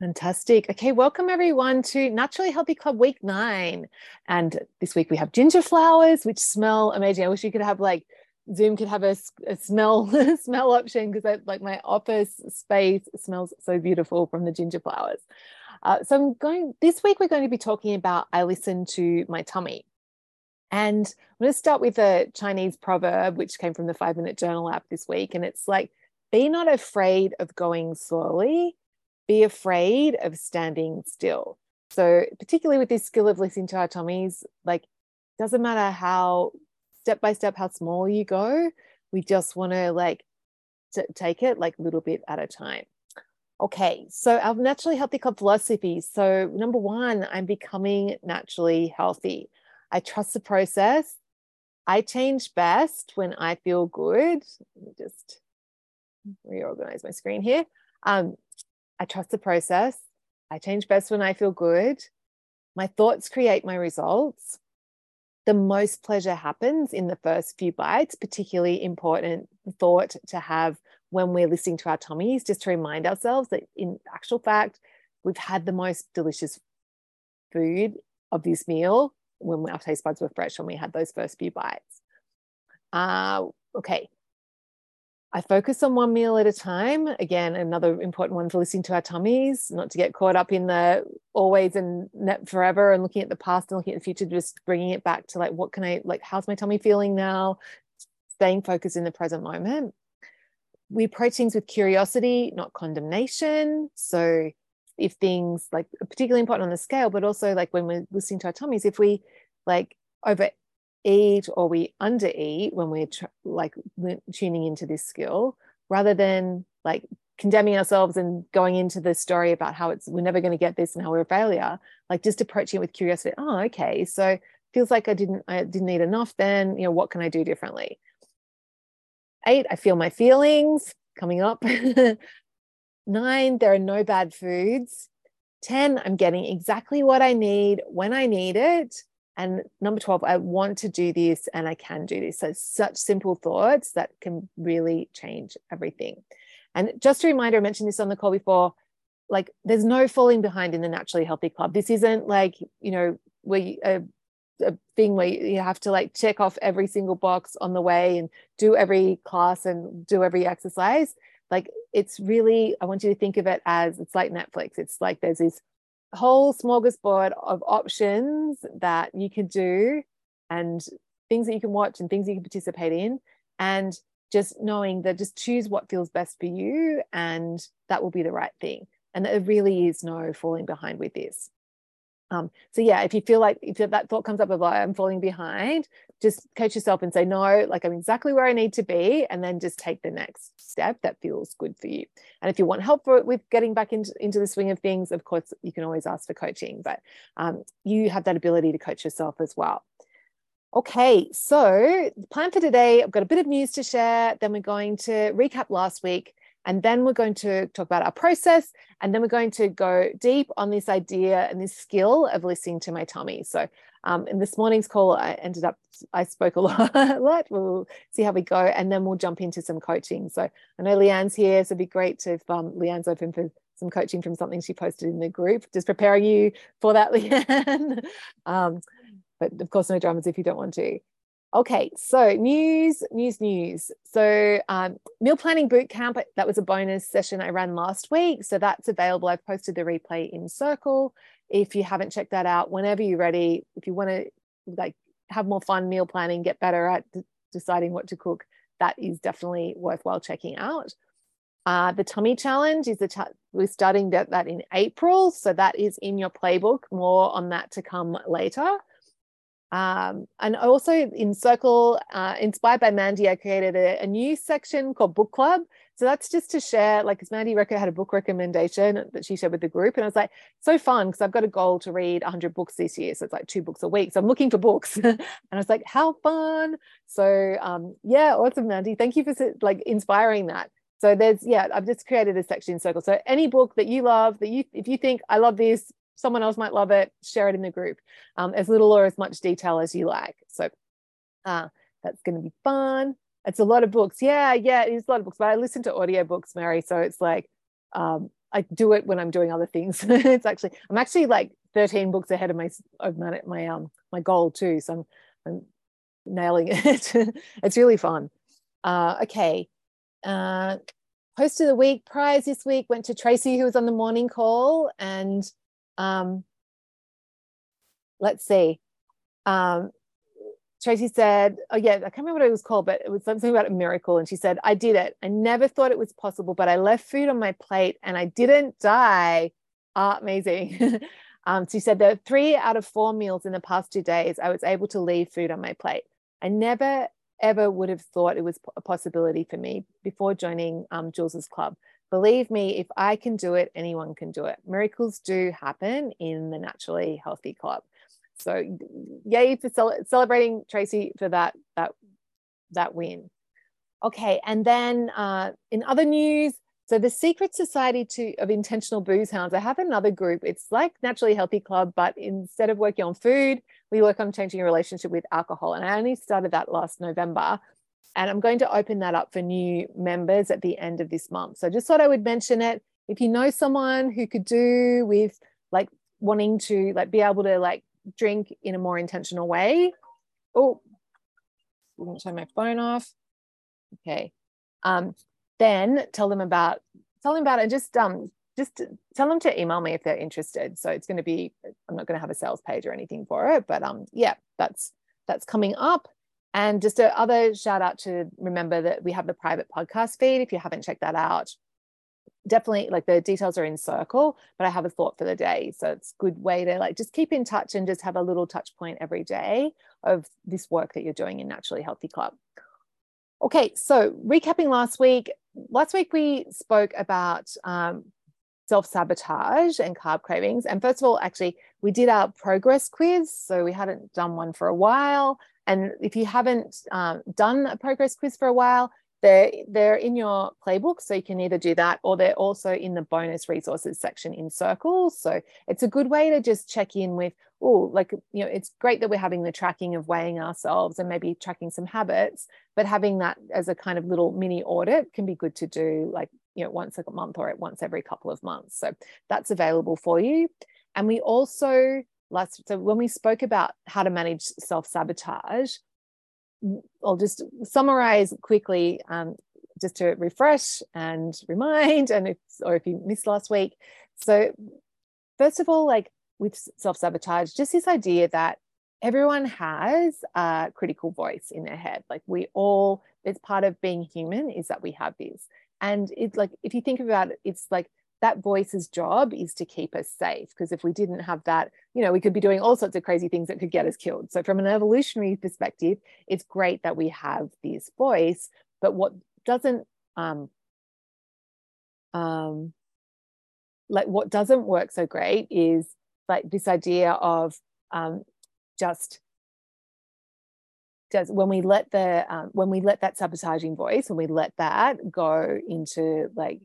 Fantastic. Okay, welcome everyone to Naturally Healthy Club week nine. And this week we have ginger flowers, which smell amazing. I wish you could have like Zoom could have a, a smell smell option because like my office space smells so beautiful from the ginger flowers. Uh, so I'm going this week. We're going to be talking about I listen to my tummy, and I'm going to start with a Chinese proverb which came from the Five Minute Journal app this week, and it's like, "Be not afraid of going slowly." Be afraid of standing still. So, particularly with this skill of listening to our tummies, like, doesn't matter how step by step, how small you go, we just want to like t- take it like a little bit at a time. Okay, so our naturally healthy club philosophy. So, number one, I'm becoming naturally healthy. I trust the process. I change best when I feel good. Let me just reorganize my screen here. Um, I trust the process. I change best when I feel good. My thoughts create my results. The most pleasure happens in the first few bites, particularly important thought to have when we're listening to our tummies, just to remind ourselves that in actual fact, we've had the most delicious food of this meal when our taste buds were fresh when we had those first few bites. Uh, okay, I focus on one meal at a time. Again, another important one for listening to our tummies, not to get caught up in the always and forever and looking at the past and looking at the future, just bringing it back to like, what can I, like, how's my tummy feeling now? Staying focused in the present moment. We approach things with curiosity, not condemnation. So, if things like particularly important on the scale, but also like when we're listening to our tummies, if we like over eat or we under eat when we're tr- like tuning into this skill rather than like condemning ourselves and going into the story about how it's we're never going to get this and how we're a failure like just approaching it with curiosity oh okay so feels like i didn't i didn't eat enough then you know what can i do differently? Eight i feel my feelings coming up. Nine there are no bad foods. 10 i'm getting exactly what i need when i need it and number 12, I want to do this and I can do this. So, such simple thoughts that can really change everything. And just a reminder, I mentioned this on the call before like, there's no falling behind in the Naturally Healthy Club. This isn't like, you know, we, a, a thing where you have to like check off every single box on the way and do every class and do every exercise. Like, it's really, I want you to think of it as it's like Netflix. It's like there's this whole smorgasbord of options that you can do and things that you can watch and things you can participate in and just knowing that just choose what feels best for you and that will be the right thing. And there really is no falling behind with this um, so yeah, if you feel like if that thought comes up of I'm falling behind, just coach yourself and say no, like I'm exactly where I need to be, and then just take the next step that feels good for you. And if you want help for, with getting back into, into the swing of things, of course you can always ask for coaching, but um, you have that ability to coach yourself as well. Okay, so the plan for today, I've got a bit of news to share. Then we're going to recap last week and then we're going to talk about our process. And then we're going to go deep on this idea and this skill of listening to my tummy. So um, in this morning's call, I ended up, I spoke a lot, a lot. We'll see how we go. And then we'll jump into some coaching. So I know Leanne's here. So it'd be great to, if um, Leanne's open for some coaching from something she posted in the group, just preparing you for that, Leanne. um, but of course, no dramas if you don't want to. Okay, so news, news, news. So um, meal planning boot camp, that was a bonus session I ran last week. So that's available. I've posted the replay in Circle. If you haven't checked that out, whenever you're ready, if you want to like have more fun meal planning, get better at d- deciding what to cook, that is definitely worthwhile checking out. Uh, the tummy challenge is the we're starting that, that in April, so that is in your playbook. More on that to come later. Um, and also in Circle, uh, inspired by Mandy, I created a, a, new section called Book Club. So that's just to share, like, because Mandy had a book recommendation that she shared with the group. And I was like, so fun, because I've got a goal to read 100 books this year. So it's like two books a week. So I'm looking for books. and I was like, how fun. So um, yeah, awesome, Mandy. Thank you for like inspiring that. So there's, yeah, I've just created a section in Circle. So any book that you love, that you, if you think I love this, someone else might love it, share it in the group, um, as little or as much detail as you like. So uh, that's going to be fun. It's a lot of books. Yeah, yeah, it is a lot of books, but I listen to audiobooks, Mary. So it's like, um, I do it when I'm doing other things. it's actually I'm actually like 13 books ahead of my of my, my um my goal too. So I'm, I'm nailing it. it's really fun. Uh, okay. Uh, post of the week prize this week went to Tracy, who was on the morning call. And um, let's see. Um, Tracy said, Oh, yeah, I can't remember what it was called, but it was something about a miracle. And she said, I did it. I never thought it was possible, but I left food on my plate and I didn't die. Ah, amazing. um, she said, are three out of four meals in the past two days, I was able to leave food on my plate. I never ever would have thought it was a possibility for me before joining um, Jules's club. Believe me, if I can do it, anyone can do it. Miracles do happen in the Naturally Healthy Club. So, yay for cel- celebrating Tracy for that that that win. Okay, and then uh, in other news, so the Secret Society to, of Intentional Booze Hounds, I have another group. It's like Naturally Healthy Club, but instead of working on food, we work on changing your relationship with alcohol. And I only started that last November. And I'm going to open that up for new members at the end of this month. So just thought I would mention it. If you know someone who could do with like wanting to like be able to like drink in a more intentional way. Oh, to turn my phone off. Okay. Um, then tell them about tell them about it. And just um just tell them to email me if they're interested. So it's going to be I'm not going to have a sales page or anything for it, but um yeah, that's that's coming up. And just a other shout out to remember that we have the private podcast feed. If you haven't checked that out, definitely like the details are in circle but i have a thought for the day. So it's a good way to like just keep in touch and just have a little touch point every day of this work that you're doing in naturally healthy club. Okay so recapping last week last week we spoke about um, self-sabotage and carb cravings. And first of all actually we did our progress quiz so we hadn't done one for a while and if you haven't um, done a progress quiz for a while they're, they're in your playbook, so you can either do that or they're also in the bonus resources section in circles. So it's a good way to just check in with, oh, like, you know, it's great that we're having the tracking of weighing ourselves and maybe tracking some habits, but having that as a kind of little mini audit can be good to do like, you know, once a month or once every couple of months. So that's available for you. And we also, last, so when we spoke about how to manage self sabotage, I'll just summarize quickly um, just to refresh and remind, and if or if you missed last week. So, first of all, like with self sabotage, just this idea that everyone has a critical voice in their head. Like we all, it's part of being human is that we have this. And it's like, if you think about it, it's like that voice's job is to keep us safe because if we didn't have that you know we could be doing all sorts of crazy things that could get us killed. So from an evolutionary perspective it's great that we have this voice but what doesn't um um like what doesn't work so great is like this idea of um just does when we let the um, when we let that sabotaging voice when we let that go into like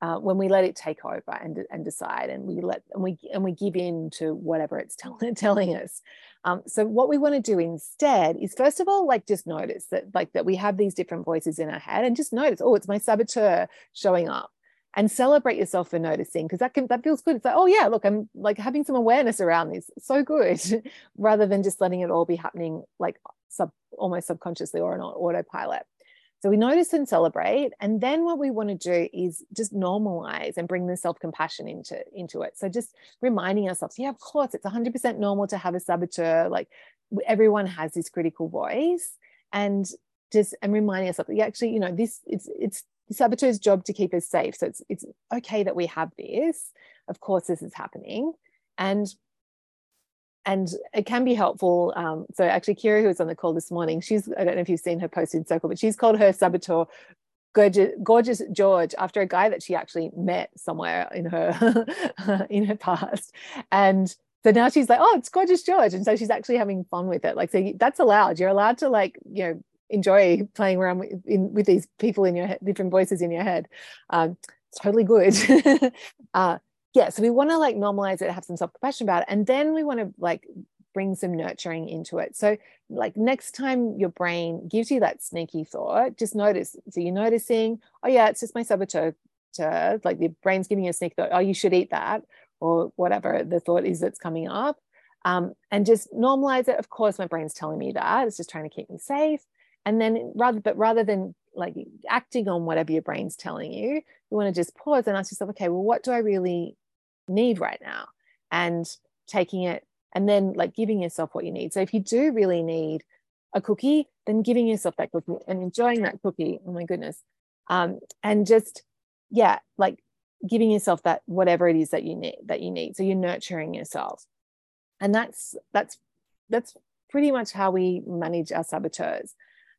uh, when we let it take over and, and decide and we let and we and we give in to whatever it's tell, telling us. Um, so what we want to do instead is first of all like just notice that like that we have these different voices in our head and just notice oh it's my saboteur showing up. And celebrate yourself for noticing because that can that feels good. It's like oh yeah look i'm like having some awareness around this. So good rather than just letting it all be happening like sub almost subconsciously or on autopilot so we notice and celebrate. And then what we want to do is just normalize and bring the self-compassion into, into it. So just reminding ourselves, yeah, of course, it's 100% normal to have a saboteur. Like everyone has this critical voice. And just and reminding ourselves, yeah, actually, you know, this it's it's the saboteur's job to keep us safe. So it's it's okay that we have this. Of course, this is happening. And and it can be helpful. Um, so actually, Kira, who was on the call this morning, she's I don't know if you've seen her post in Circle, but she's called her saboteur gorgeous, gorgeous George after a guy that she actually met somewhere in her in her past, and so now she's like, oh, it's gorgeous George, and so she's actually having fun with it. Like, so that's allowed. You're allowed to like you know enjoy playing around with, in, with these people in your head, different voices in your head. Um, it's totally good. uh, yeah so we want to like normalize it have some self-compassion about it and then we want to like bring some nurturing into it so like next time your brain gives you that sneaky thought just notice so you're noticing oh yeah it's just my saboteur like the brain's giving you a sneak thought, oh, you should eat that, or whatever the thought is that's coming up. Um, and just normalize it. Of course, my brain's telling me that. It's just trying to keep me safe. And then rather, but rather than like acting on whatever your brain's telling you, you want to just pause and ask yourself, okay, well, what do I really need right now? And taking it and then like giving yourself what you need. So if you do really need a cookie, then giving yourself that cookie and enjoying that cookie. Oh my goodness. Um, and just, yeah, like giving yourself that whatever it is that you need that you need. So you're nurturing yourself. And that's that's that's pretty much how we manage our saboteurs.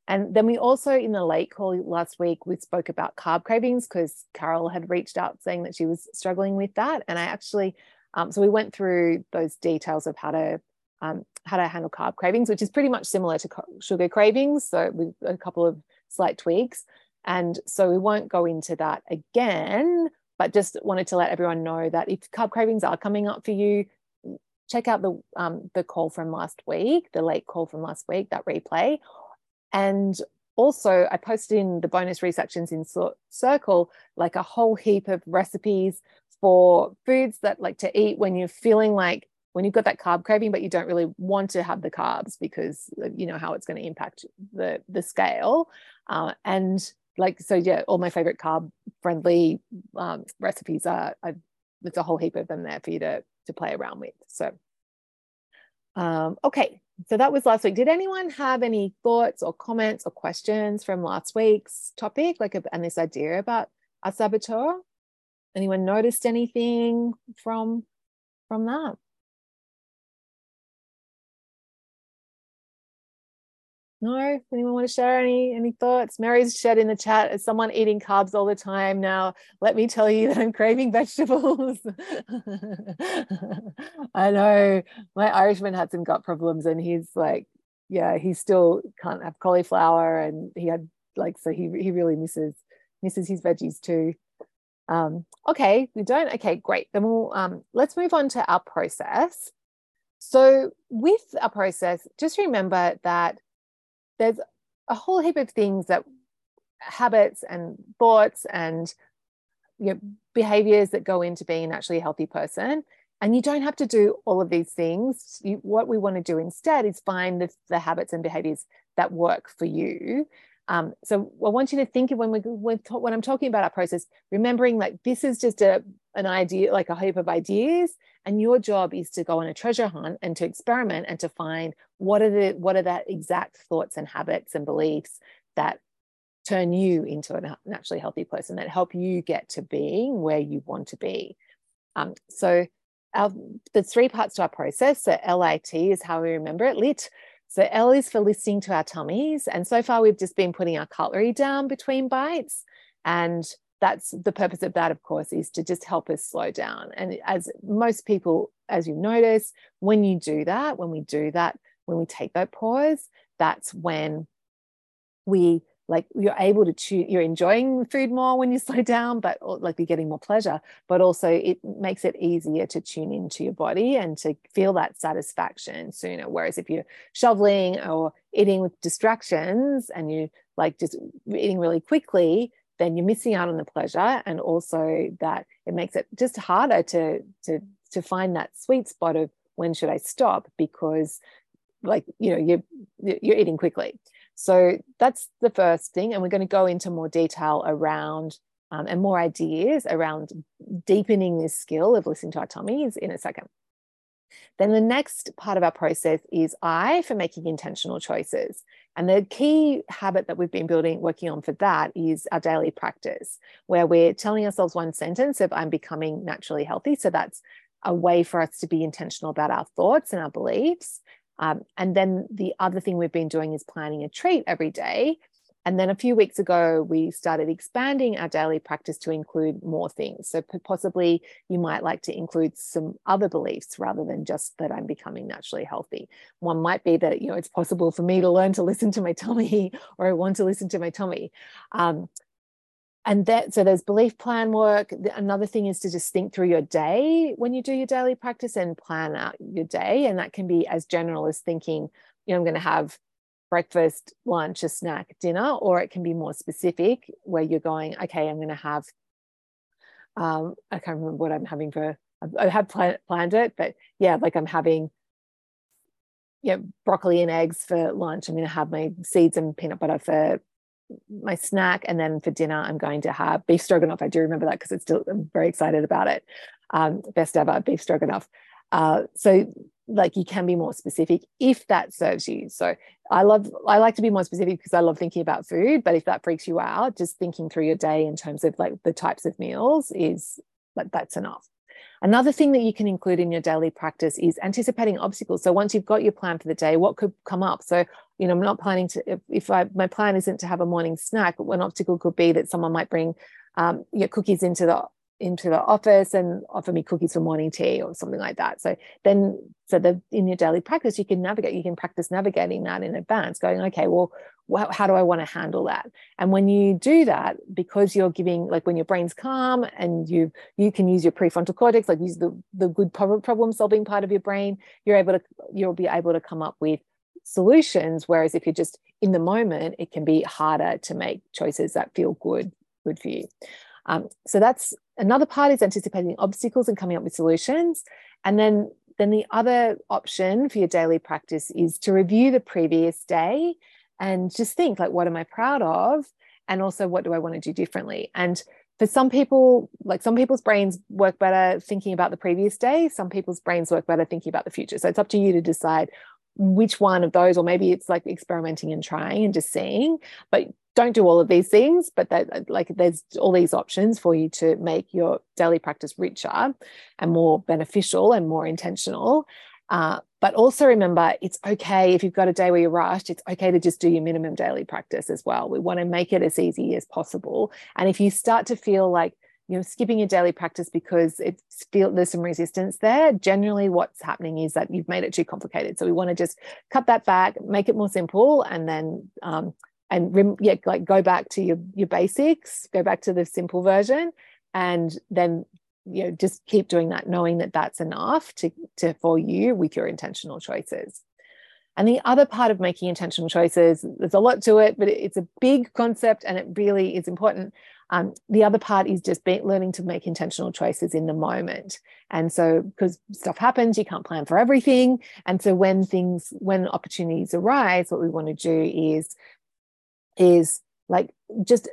And then we also, in the late call last week, we spoke about carb cravings because Carol had reached out saying that she was struggling with that. And I actually, um, so we went through those details of how to um, how to handle carb cravings, which is pretty much similar to sugar cravings. So with a couple of slight tweaks. And so we won't go into that again, but just wanted to let everyone know that if carb cravings are coming up for you, check out the um, the call from last week, the late call from last week, that replay. And also, I posted in the bonus researchers in Circle like a whole heap of recipes for foods that like to eat when you're feeling like when you've got that carb craving, but you don't really want to have the carbs because you know how it's going to impact the the scale. Uh, and like so, yeah, all my favorite carb friendly um, recipes are. I've, there's a whole heap of them there for you to to play around with. So, um, okay, so that was last week. Did anyone have any thoughts or comments or questions from last week's topic, like and this idea about a saboteur? Anyone noticed anything from from that? No, anyone want to share any any thoughts? Mary's shared in the chat as someone eating carbs all the time now. Let me tell you that I'm craving vegetables. I know my Irishman had some gut problems, and he's like, yeah, he still can't have cauliflower, and he had like, so he he really misses misses his veggies too. Um, okay, we don't. Okay, great. Then we'll um, let's move on to our process. So with our process, just remember that there's a whole heap of things that habits and thoughts and you know, behaviors that go into being actually a healthy person. And you don't have to do all of these things. You, what we want to do instead is find the, the habits and behaviors that work for you. Um, so I want you to think of when we when, when I'm talking about our process, remembering like this is just a an idea, like a heap of ideas, and your job is to go on a treasure hunt and to experiment and to find what are the what are that exact thoughts and habits and beliefs that turn you into a naturally healthy person that help you get to being where you want to be. Um, so our, the three parts to our process. So LIT is how we remember it. Lit so L is for listening to our tummies. And so far, we've just been putting our cutlery down between bites. And that's the purpose of that, of course, is to just help us slow down. And as most people, as you notice, when you do that, when we do that, when we take that pause, that's when we like you're able to you're enjoying food more when you slow down but like you're getting more pleasure but also it makes it easier to tune into your body and to feel that satisfaction sooner whereas if you're shoveling or eating with distractions and you like just eating really quickly then you're missing out on the pleasure and also that it makes it just harder to to to find that sweet spot of when should i stop because like you know you're you're eating quickly so that's the first thing. And we're going to go into more detail around um, and more ideas around deepening this skill of listening to our tummies in a second. Then the next part of our process is I for making intentional choices. And the key habit that we've been building, working on for that is our daily practice, where we're telling ourselves one sentence of I'm becoming naturally healthy. So that's a way for us to be intentional about our thoughts and our beliefs. Um, and then the other thing we've been doing is planning a treat every day. And then a few weeks ago, we started expanding our daily practice to include more things. So possibly you might like to include some other beliefs rather than just that I'm becoming naturally healthy. One might be that you know it's possible for me to learn to listen to my tummy, or I want to listen to my tummy. Um, and that so there's belief plan work another thing is to just think through your day when you do your daily practice and plan out your day and that can be as general as thinking you know i'm going to have breakfast lunch a snack dinner or it can be more specific where you're going okay i'm going to have um, I can't remember what I'm having for. I have plan, planned it, but yeah, like I'm having yeah broccoli and eggs for lunch. I'm going to have my seeds and peanut butter for my snack, and then for dinner I'm going to have beef stroganoff. I do remember that because it's still I'm very excited about it. Um, best ever beef stroganoff. Uh, so like you can be more specific if that serves you. So i love i like to be more specific because i love thinking about food but if that freaks you out just thinking through your day in terms of like the types of meals is like that's enough. Another thing that you can include in your daily practice is anticipating obstacles. So once you've got your plan for the day what could come up? So you know i'm not planning to if, if I, my plan isn't to have a morning snack one obstacle could be that someone might bring um, your cookies into the into the office and offer me cookies for morning tea or something like that. So then, so the in your daily practice, you can navigate. You can practice navigating that in advance. Going, okay, well, wh- how do I want to handle that? And when you do that, because you're giving, like, when your brain's calm and you you can use your prefrontal cortex, like use the the good problem solving part of your brain, you're able to you'll be able to come up with solutions. Whereas if you're just in the moment, it can be harder to make choices that feel good good for you. Um, so that's another part is anticipating obstacles and coming up with solutions. And then, then the other option for your daily practice is to review the previous day and just think like, what am I proud of? And also, what do I want to do differently? And for some people, like some people's brains work better thinking about the previous day, some people's brains work better thinking about the future. So it's up to you to decide which one of those, or maybe it's like experimenting and trying and just seeing, but don't do all of these things, but that like there's all these options for you to make your daily practice richer and more beneficial and more intentional. Uh, but also remember, it's okay if you've got a day where you're rushed, it's okay to just do your minimum daily practice as well. We want to make it as easy as possible. And if you start to feel like you know skipping your daily practice because it's feel there's some resistance there generally what's happening is that you've made it too complicated so we want to just cut that back make it more simple and then um, and yeah, like go back to your your basics, go back to the simple version, and then you know just keep doing that, knowing that that's enough to to for you with your intentional choices. And the other part of making intentional choices, there's a lot to it, but it's a big concept and it really is important. Um, the other part is just be, learning to make intentional choices in the moment. And so, because stuff happens, you can't plan for everything. And so, when things, when opportunities arise, what we want to do is is like just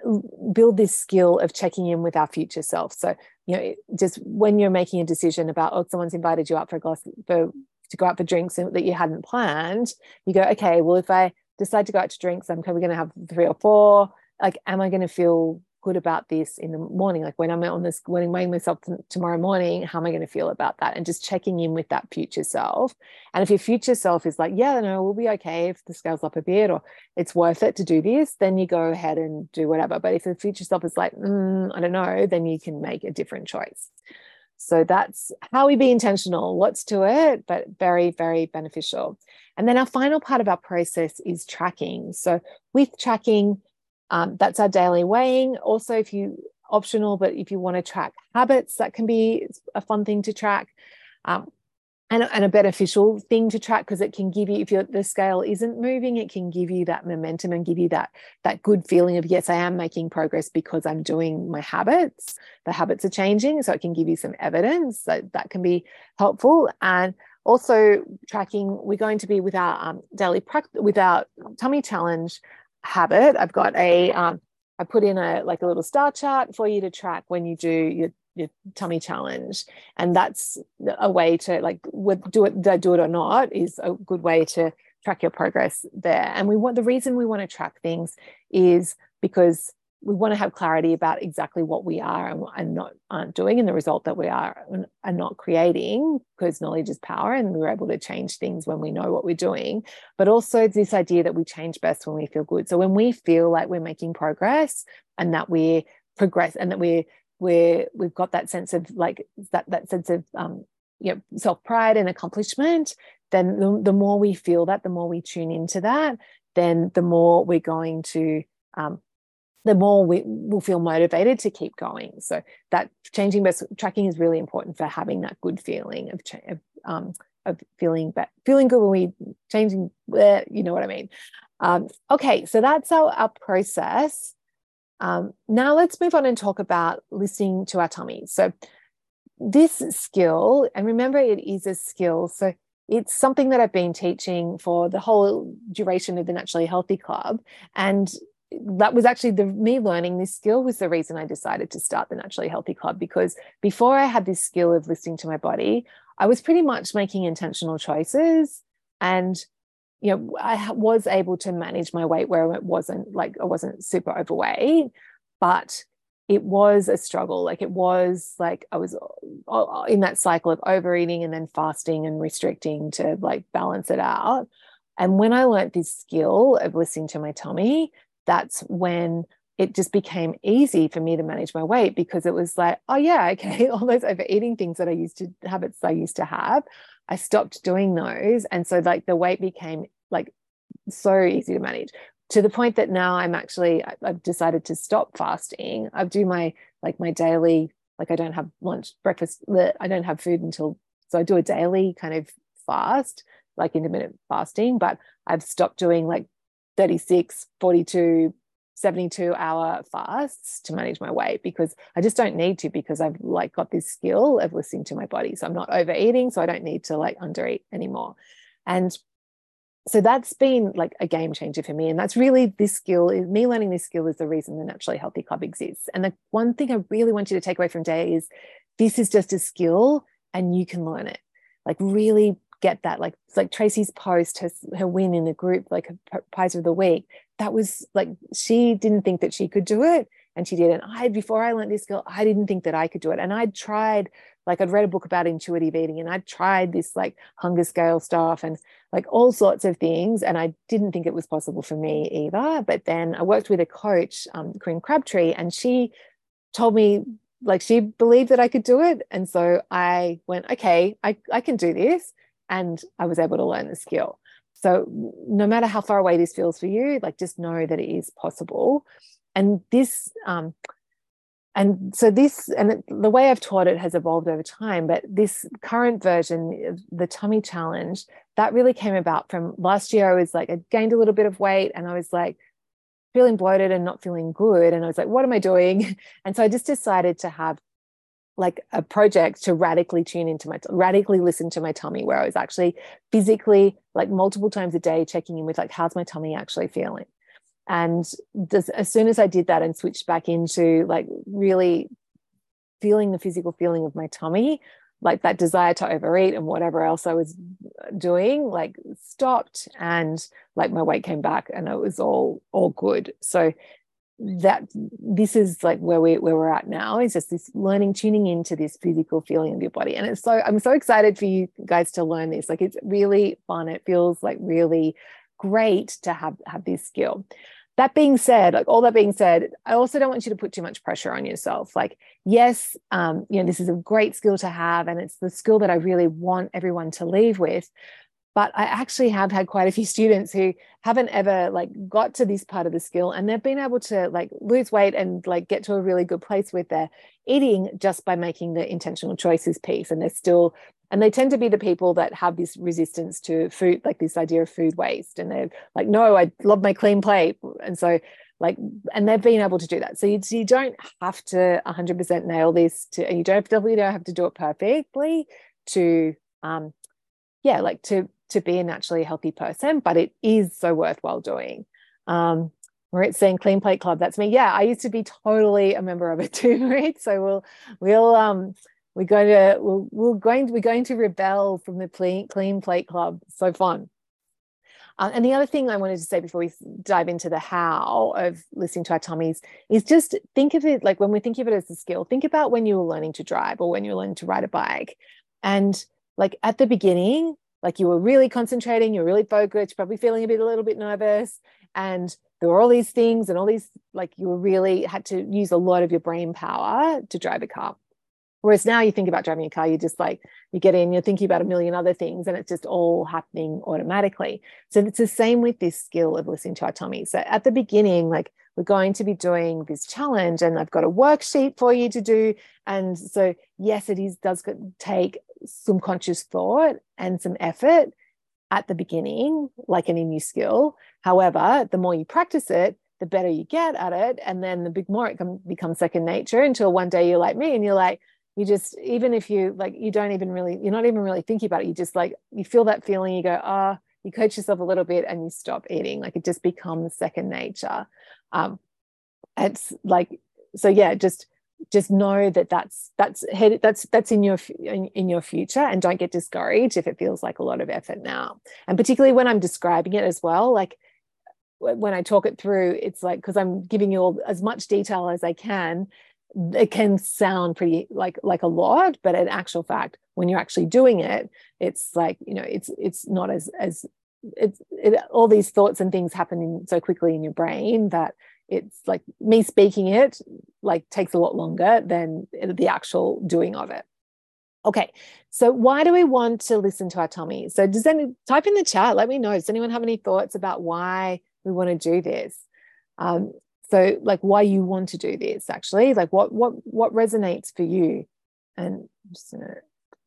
build this skill of checking in with our future self. So you know just when you're making a decision about oh someone's invited you out for a glass for to go out for drinks that you hadn't planned you go okay well if i decide to go out to drinks i'm probably going to have three or four. Like am i going to feel good about this in the morning like when i'm on this when i'm weighing myself t- tomorrow morning how am i going to feel about that? And just checking in with that future self. And if your future self is like yeah no we'll be okay if the scales up a bit or it's worth it to do this then you go ahead and do whatever. But if the future self is like mm, i don't know then you can make a different choice. So that's how we be intentional lots to it but very very beneficial. And then our final part of our process is tracking. So with tracking um, that's our daily weighing. Also, if you optional, but if you want to track habits, that can be a fun thing to track. Um, and, and, a beneficial thing to track because it can give you if the scale isn't moving it can give you that momentum and give you that that good feeling of yes i am making progress because i'm doing my habits the habits are changing so it can give you some evidence that that can be helpful and also tracking we're going to be with our um, daily practice with our tummy challenge habit. I've got a, um, I put in a like a little star chart for you to track when you do your your tummy challenge, and that's a way to like with, do it, do it or not is a good way to track your progress there. And we want the reason we want to track things is because we want to have clarity about exactly what we are and, and not aren't doing and the result that we are and not creating because knowledge is power and we're able to change things when we know what we're doing. But also this idea that we change best when we feel good. So when we feel like we're making progress and that we're progress and that we're we're we've got that sense of like that that sense of um you know self pride and accomplishment then the, the more we feel that the more we tune into that then the more we're going to um, the more we will feel motivated to keep going. So that changing best tracking is really important for having that good feeling of, of, um, of feeling but feeling good when we changing, you know what I mean. Um, okay, so that's our, our process. Um, now let's move on and talk about listening to our tummy. So this skill, and remember it is a skill. So it's something that I've been teaching for the whole duration of the Naturally Healthy Club. And that was actually the me learning this skill was the reason I decided to start the Naturally Healthy Club because before I had this skill of listening to my body, I was pretty much making intentional choices and you know I was able to manage my weight where it wasn't like I wasn't super overweight but it was a struggle. Like it was like I was uh, uh, in that cycle of overeating and then fasting and restricting to like balance it out. And when I learned this skill of listening to my tummy that's when it just became easy for me to manage my weight because it was like, oh yeah, okay, all those overeating things that I used to habits I used to have, I stopped doing those. And so like the weight became like so easy to manage to the point that now I'm actually I've decided to stop fasting. I do my like my daily like I don't have lunch, breakfast, I don't have food until so I do a daily kind of fast, like intermittent fasting, but I've stopped doing like 36, 42, 72 hour fasts to manage my weight because I just don't need to because I've like got this skill of listening to my body. So I'm not overeating, so I don't need to like undereat anymore. And so that's been like a game changer for me. And that's really this skill, is me learning this skill is the reason the Naturally Healthy Club exists. And the one thing I really want you to take away from today is this is just a skill and you can learn it. Like really get that. Like like Tracy's post, her, her win in the group, like her prize of the week. That was like she didn't think that she could do it, and she did. And I, before I learned this skill, I didn't think that I could do it. And I'd tried, like I'd read a book about intuitive eating, and I'd tried this like hunger scale stuff and like all sorts of things, and I didn't think it was possible for me either. But then I worked with a coach, um, Corinne Crabtree, and she told me like she believed that I could do it. And so I went, okay, I, I can do this and I was able to learn the skill. So no matter how far away this feels for you, like just know that it is possible. And this, um, and so this, and the way I've taught it has evolved over time. But this current version, the tummy challenge, that really came about from last year. I was like, I gained a little bit of weight, and I was like feeling bloated and not feeling good. And I was like, what am I doing? And so I just decided to have like a project to radically tune into my radically listen to my tummy where i was actually physically like multiple times a day checking in with like how's my tummy actually feeling? And as soon as i did that and switched back into like really feeling the physical feeling of my tummy like that desire to overeat and whatever else i was doing like stopped and like my weight came back and it was all all good. So that this is like where we where we're at now is just this learning tuning into this physical feeling of your body. And it's so i'm so excited for you guys to learn this. Like it's really fun. It feels like really great to have have this skill. That being said like all that being said i also don't want you to put too much pressure on yourself. Like yes um you know this is a great skill to have and it's the skill that i really want everyone to leave with but i actually have had quite a few students who haven't ever like got to this part of the skill and they've been able to like lose weight and like get to a really good place with their eating just by making the intentional choices piece. And they're still and they tend to be the people that have this resistance to food like this idea of food waste. And they're like no i love my clean plate. And so like and they've been able to do that. So you, you don't have to 100% nail this to and you don't definitely don't have to do it perfectly to um yeah like to to be a naturally healthy person, but it is so worthwhile doing. Um, Marit saying clean plate club. That's me. Yeah, I used to be totally a member of it too, right? So we'll we'll um we're going to we'll, we're going to we're going to rebel from the clean clean plate club. So fun. Uh, and the other thing I wanted to say before we dive into the how of listening to our tummies is just think of it like when we think of it as a skill, think about when you were learning to drive or when you were learning to ride a bike. And like at the beginning, like you were really concentrating, you're really focused, probably feeling a bit, a little bit nervous. And there were all these things and all these, like you were really had to use a lot of your brain power to drive a car. Whereas now you think about driving a car, you just like, you get in, you're thinking about a million other things and it's just all happening automatically. So it's the same with this skill of listening to our tummy. So at the beginning, like we're going to be doing this challenge and I've got a worksheet for you to do. And so, yes, it is does take some conscious thought and some effort at the beginning, like any new skill. However, the more you practice it, the better you get at it. And then the big more it can become second nature until one day you're like me and you're like you just even if you like you don't even really you're not even really thinking about it. You just like you feel that feeling you go ah oh, you coach yourself a little bit and you stop eating. Like it just becomes second nature. Um it's like so yeah just just know that that's that's head that's that's in your in, in your future and don't get discouraged if it feels like a lot of effort now and particularly when i'm describing it as well like when I talk it through, it's like because I'm giving you all as much detail as I can. It can sound pretty like like a lot, but in actual fact, when you're actually doing it, it's like you know, it's it's not as as it's it, all these thoughts and things happening so quickly in your brain that it's like me speaking it like takes a lot longer than the actual doing of it. Okay, so why do we want to listen to our tummy? So does any type in the chat? Let me know. Does anyone have any thoughts about why we want to do this um, so like why you want to do this actually like what what what resonates for you and I'm just gonna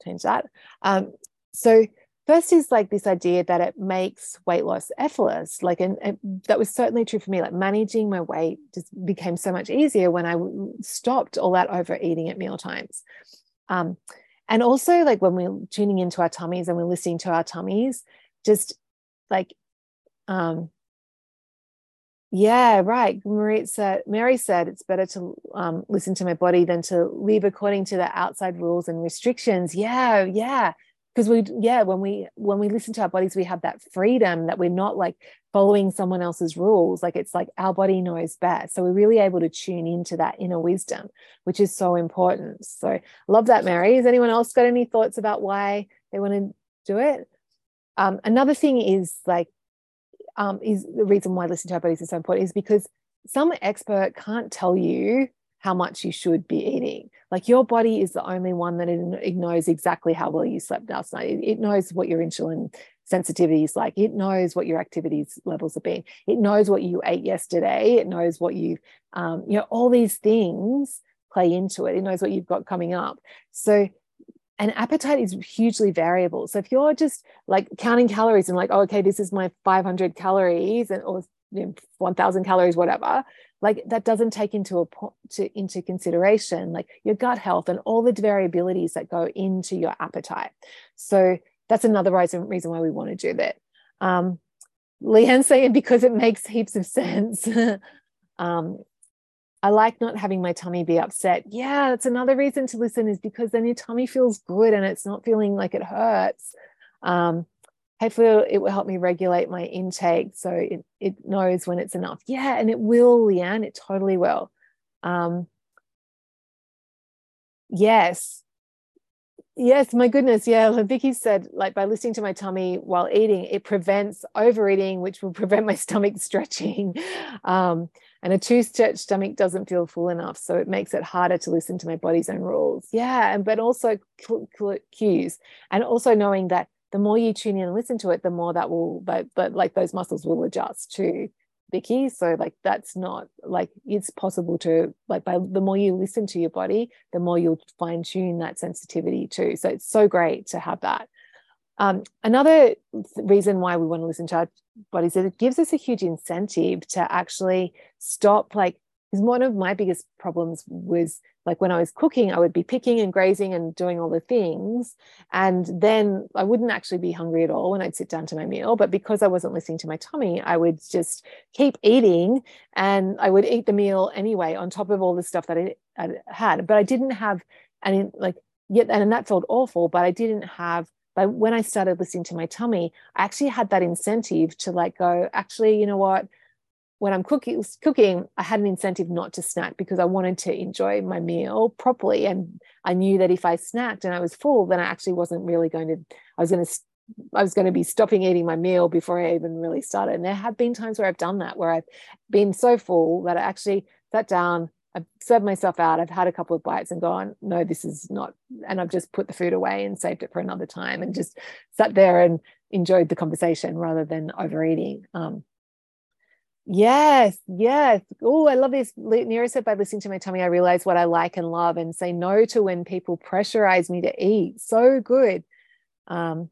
change that um, so first is like this idea that it makes weight loss effortless like and, and, that was certainly true for me like managing my weight just became so much easier when i stopped all that overeating at meal times um, and also like when we're tuning into our tummies and we're listening to our tummies just like um, yeah, right. Marie said, Mary said it's better to um, listen to my body than to live according to the outside rules and restrictions. Yeah, yeah. Because we, yeah, when we when we listen to our bodies, we have that freedom that we're not like following someone else's rules. Like it's like our body knows best. So we're really able to tune into that inner wisdom, which is so important. So love that, Mary. Has anyone else got any thoughts about why they want to do it? Um, another thing is like um, is the reason why listening to our bodies is so important is because some expert can't tell you how much you should be eating. Like your body is the only one that it, knows exactly how well you slept last night. It, it, knows what your insulin sensitivity is like. It knows what your activities levels have been. It knows what you ate yesterday. It knows what you, um, you know, all these things play into it. It knows what you've got coming up. So and appetite is hugely variable. So if you're just like counting calories and like, oh, okay, this is my 500 calories and or you know, 1,000 calories, whatever, like that doesn't take into a to, into consideration like your gut health and all the variabilities that go into your appetite. So that's another reason reason why we want to do that. Um, Leanne saying because it makes heaps of sense. um, I like not having my tummy be upset. Yeah, that's another reason to listen is because then your tummy feels good and it's not feeling like it hurts. Um, hopefully, it will help me regulate my intake so it, it knows when it's enough. Yeah, and it will, Leanne, it totally will. Um, yes. Yes, my goodness. Yeah, Vicky said, like by listening to my tummy while eating, it prevents overeating, which will prevent my stomach stretching. Um, and a too stretched stomach doesn't feel full enough so it makes it harder to listen to my body's own rules yeah and but also cues and also knowing that the more you tune in and listen to it the more that will but but like those muscles will adjust to Vicky. So like that's not like it's possible to like by the more you listen to your body, the more you'll fine tune that sensitivity too. So it's so great to have that. Um, another reason why we want to listen to our bodies is it gives us a huge incentive to actually stop like because one of my biggest problems was like when I was cooking, I would be picking and grazing and doing all the things. And then I wouldn't actually be hungry at all when I'd sit down to my meal. But because I wasn't listening to my tummy, I would just keep eating and I would eat the meal anyway on top of all the stuff that I, I had. But I didn't have any like yet, and that felt awful, but I didn't have but when I started listening to my tummy, I actually had that incentive to like go, actually, you know what? When I'm cooking, cooking, I had an incentive not to snack because I wanted to enjoy my meal properly. And I knew that if I snacked and I was full, then I actually wasn't really going to, I was going to I was going to be stopping eating my meal before I even really started. And there have been times where I've done that, where I've been so full that I actually sat down, I've served myself out. I've had a couple of bites and gone, no, this is not. And I've just put the food away and saved it for another time and just sat there and enjoyed the conversation rather than overeating. Um, yes, yes. Oh, I love this. Nero said, by listening to my tummy, I realize what I like and love and say no to when people pressurize me to eat. So good. Um,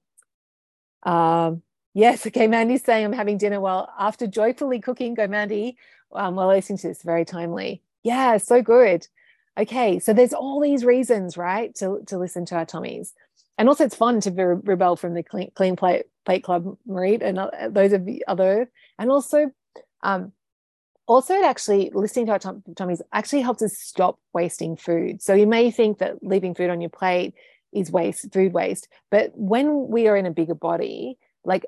um, Yes, okay. Mandy's saying I'm having dinner while after joyfully cooking. Go, Mandy. um, while listening to this. Very timely. Yeah, so good. Okay, so there's all these reasons, right, to, to listen to our tummies. And also, it's fun to re- rebel from the clean, clean plate, plate club, Marie, and uh, those of the other. And also, um, also it actually listening to our tummies actually helps us stop wasting food. So you may think that leaving food on your plate is waste, food waste, but when we are in a bigger body, like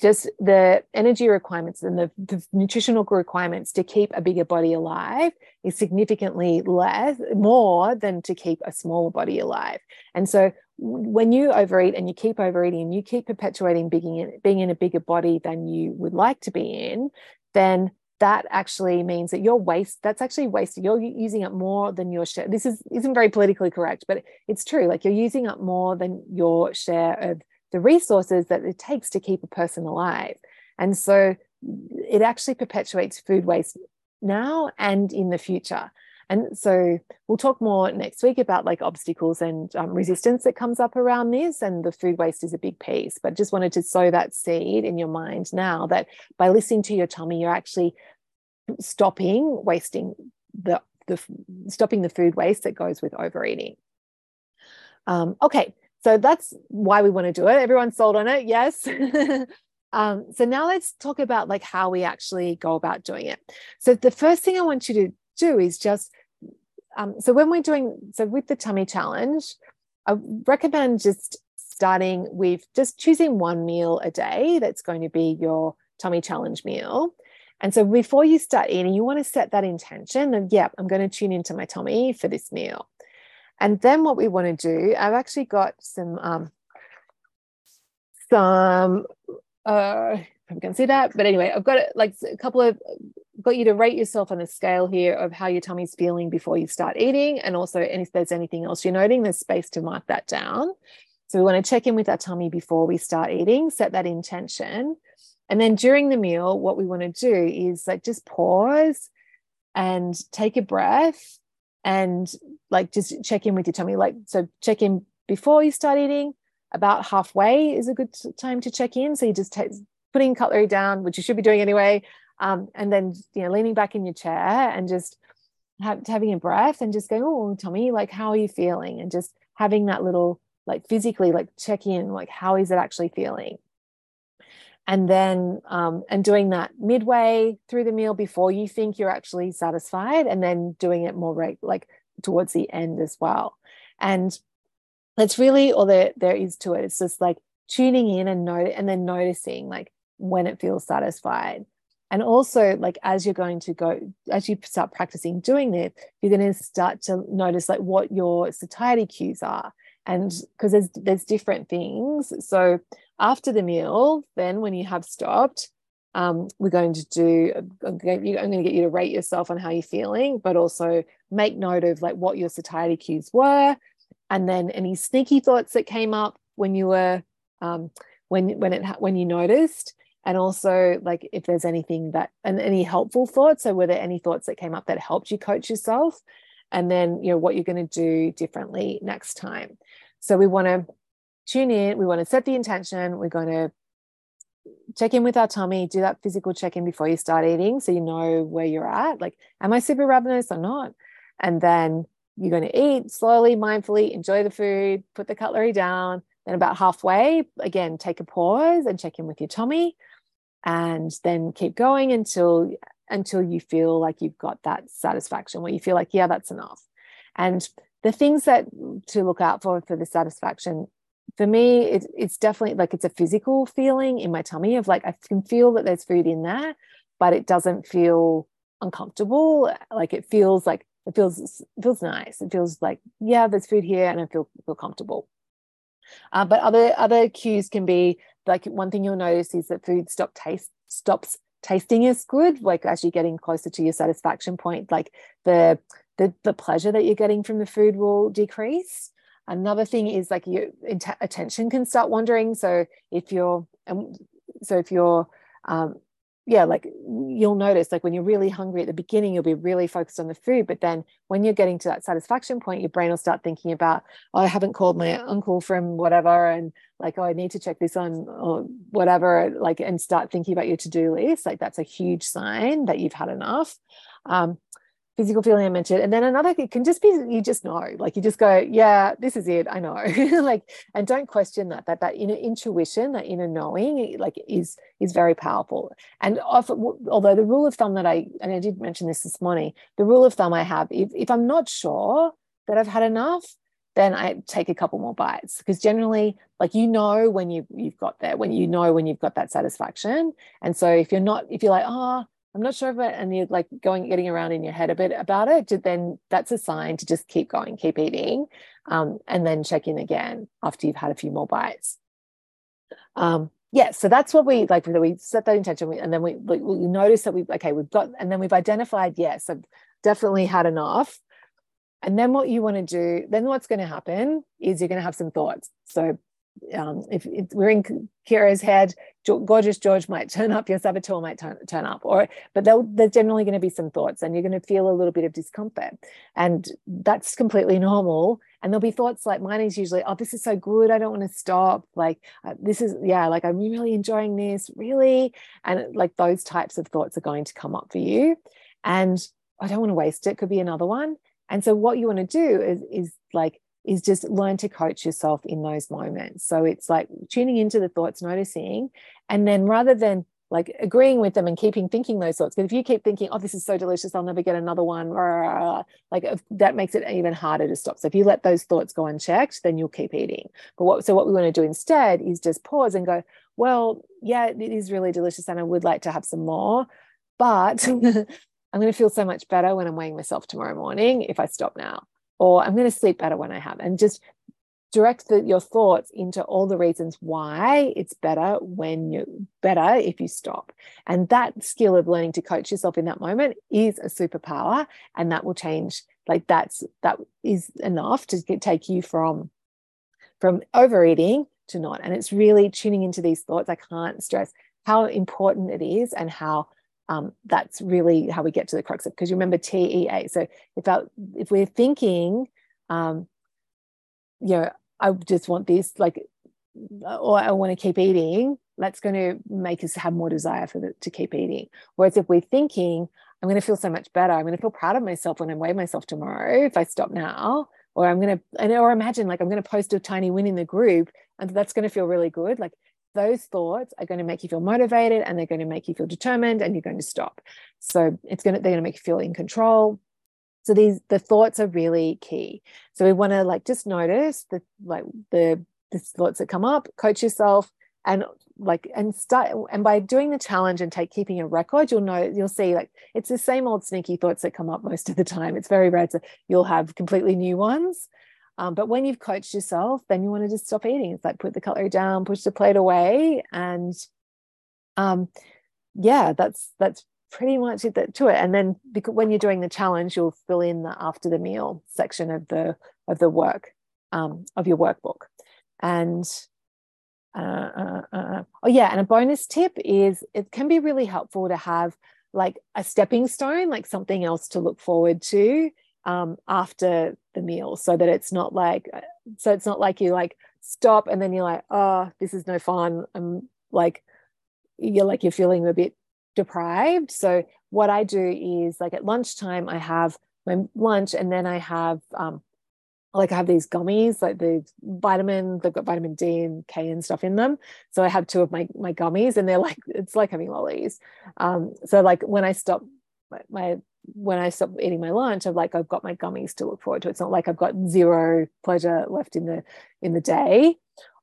just the energy requirements and the, the, nutritional requirements to keep a bigger body alive is significantly less more than to keep a smaller body alive and so when you overeat and you keep overeating and you keep perpetuating being in, being in a bigger body than you would like to be in then that actually means that you're waste that's actually wasted you're using up more than your share this is isn't very politically correct but it's true like you're using up more than your share of the resources that it takes to keep a person alive. And so it actually perpetuates food waste now and in the future. And so we'll talk more next week about like obstacles and um, resistance that comes up around this. And the food waste is a big piece, but just wanted to sow that seed in your mind now that by listening to your tummy, you're actually stopping wasting the, the stopping the food waste that goes with overeating. Um, okay, so that's why we want to do it. Everyone's sold on it. Yes. um, so now let's talk about like how we actually go about doing it. So the first thing I want you to do is just um, so when we're doing so with the tummy challenge, I recommend just starting with just choosing one meal a day that's going to be your tummy challenge meal. And so before you start eating, you want to set that intention of, yeah, I'm going to tune into my tummy for this meal. And then what we want to do, I've actually got some um, some uh I can see that, but anyway, I've got like a couple of got you to rate yourself on a scale here of how your tummy's feeling before you start eating, and also and if there's anything else you're noting, there's space to mark that down. So we want to check in with our tummy before we start eating, set that intention. And then during the meal, what we want to do is like just pause and take a breath and like just check in with your tummy like so check in before you start eating about halfway is a good time to check in so you just take putting cutlery down which you should be doing anyway um, and then you know leaning back in your chair and just having a breath and just going oh Tommy, like how are you feeling? and just having that little like physically like check in like how is it actually feeling? And then um, and doing that midway through the meal before you think you're actually satisfied and then doing it more right like towards the end as well. And that's really all there there is to it. It's just like tuning in and note and then noticing like when it feels satisfied. And also like as you're going to go as you start practicing doing this you're going to start to notice like what your satiety cues are. And because there's there's different things. So after the meal, then when you have stopped, um, we're going to do, I'm going to get you to rate yourself on how you're feeling, but also make note of like what your satiety cues were. And then any sneaky thoughts that came up when you were, um, when, when it, when you noticed, and also like if there's anything that, and any helpful thoughts. So were there any thoughts that came up that helped you coach yourself? And then, you know, what you're going to do differently next time. So we want to tune in. We want to set the intention. We're going to check in with our tummy, do that physical check in before you start eating so you know where you're at. Like, am I super ravenous or not? And then you're going to eat slowly, mindfully, enjoy the food, put the cutlery down. Then, about halfway, again, take a pause and check in with your tummy. And then keep going until until you feel like you've got that satisfaction where you feel like, yeah, that's enough. And the things that to look out for for the satisfaction for me it, it's definitely like it's a physical feeling in my tummy of like i can feel that there's food in there but it doesn't feel uncomfortable. Like it feels like it feels it feels nice. It feels like yeah there's food here and i feel feel comfortable. Uh, but other other cues can be like one thing you'll notice is that food stop taste stops tasting as good like as you're getting closer to your satisfaction point like the the, the pleasure that you're getting from the food will decrease Another thing is like your attention can start wandering. So if you're, um, so if you're um, yeah, like you'll notice, like when you're really hungry at the beginning, you'll be really focused on the food. But then when you're getting to that satisfaction point, your brain will start thinking about, oh, I haven't called my uncle from whatever. And like, oh, I need to check this on or whatever, like, and start thinking about your to do list. Like, that's a huge sign that you've had enough. Um, physical feeling I mentioned. And then another it can just be you just know, like you just go, yeah, this is it. I know. like, and don't question that. That that inner intuition, that inner knowing, like is is very powerful. And often, although the rule of thumb that I and I did mention this this morning, the rule of thumb I have, if if I'm not sure that I've had enough, then I take a couple more bites because generally, like you know when you you've got there, when you know when you've got that satisfaction. And so if you're not, if you're like, oh, I'm not sure if and you're like going, getting around in your head a bit about it, then that's a sign to just keep going, keep eating, um, and then check in again after you've had a few more bites. Um, yeah, so that's what we like. We set that intention, and then we, we, we notice that we okay, we've got, and then we've identified, yes, I've definitely had enough. And then what you want to do, then what's going to happen is you're going to have some thoughts. So um, if, if, we're in Kira's head, gorgeous George might turn up, your saboteur might turn, turn up, or but there's generally going to be some thoughts, and you're going to feel a little bit of discomfort, and that's completely normal. And there'll be thoughts like mine is usually, oh, this is so good, I don't want to stop. Like uh, this is, yeah, like I'm really enjoying this, really, and like those types of thoughts are going to come up for you, and I don't want to waste it. Could be another one. And so what you want to do is is like is just learn to coach yourself in those moments. So it's like tuning into the thoughts, noticing, and then rather than like agreeing with them and keeping thinking those thoughts, because if you keep thinking, oh, this is so delicious, I'll never get another one, like that makes it even harder to stop. So if you let those thoughts go unchecked, then you'll keep eating. But what so what we want to do instead is just pause and go, well, yeah, it is really delicious, and I would like to have some more, but I'm going to feel so much better when I'm weighing myself tomorrow morning if I stop now or I'm going to sleep better when I have, and just direct the, your thoughts into all the reasons why it's better when you better if you stop. And that skill of learning to coach yourself in that moment is a superpower, and that will change. Like that's that is enough to get, take you from from overeating to not. And it's really tuning into these thoughts. I can't stress how important it is and how um, that's really how we get to the crux of it. because you remember TEA. So if our, if we're thinking, um, you know, I just want this, like, or I want to keep eating, that's going to make us have more desire for the, to keep eating. Whereas if we're thinking, I'm going to feel so much better, I'm going to feel proud of myself when I weigh myself tomorrow if I stop now, or I'm going to, and, or imagine like I'm going to post a tiny win in the group, and that's going to feel really good. Like those thoughts are going to make you feel motivated and they're going to make you feel determined and you're going to stop. So it's going to they're going to make you feel in control. So these the thoughts are really key. So we want to like just notice the like the the thoughts that come up coach yourself and like and start and by doing the challenge and take keeping a record you'll know you'll see like it's the same old sneaky thoughts that come up most of the time. It's very rare to you'll have completely new ones um, but when you've coached yourself, then you want to just stop eating. It's like put the cutlery down, push the plate away, and um, yeah, that's that's pretty much it to it. And then because when you're doing the challenge, you'll fill in the after the meal section of the of the work um, of your workbook. And uh, uh, uh, oh yeah, and a bonus tip is it can be really helpful to have like a stepping stone, like something else to look forward to um, after the meal so that it's not like uh, so it's not like you like stop and then you're like oh this is no fun i'm like you're like you're feeling a bit deprived so what i do is like at lunchtime i have my lunch and then i have um like I have these gummies, like the vitamin, they've got vitamin D and K and stuff in them. So I have two of my my gummies, and they're like it's like having lollies. Um, so like when I stop my, my when I stop eating my lunch, I've like I've got my gummies to look forward to. It's not like I've got zero pleasure left in the in the day.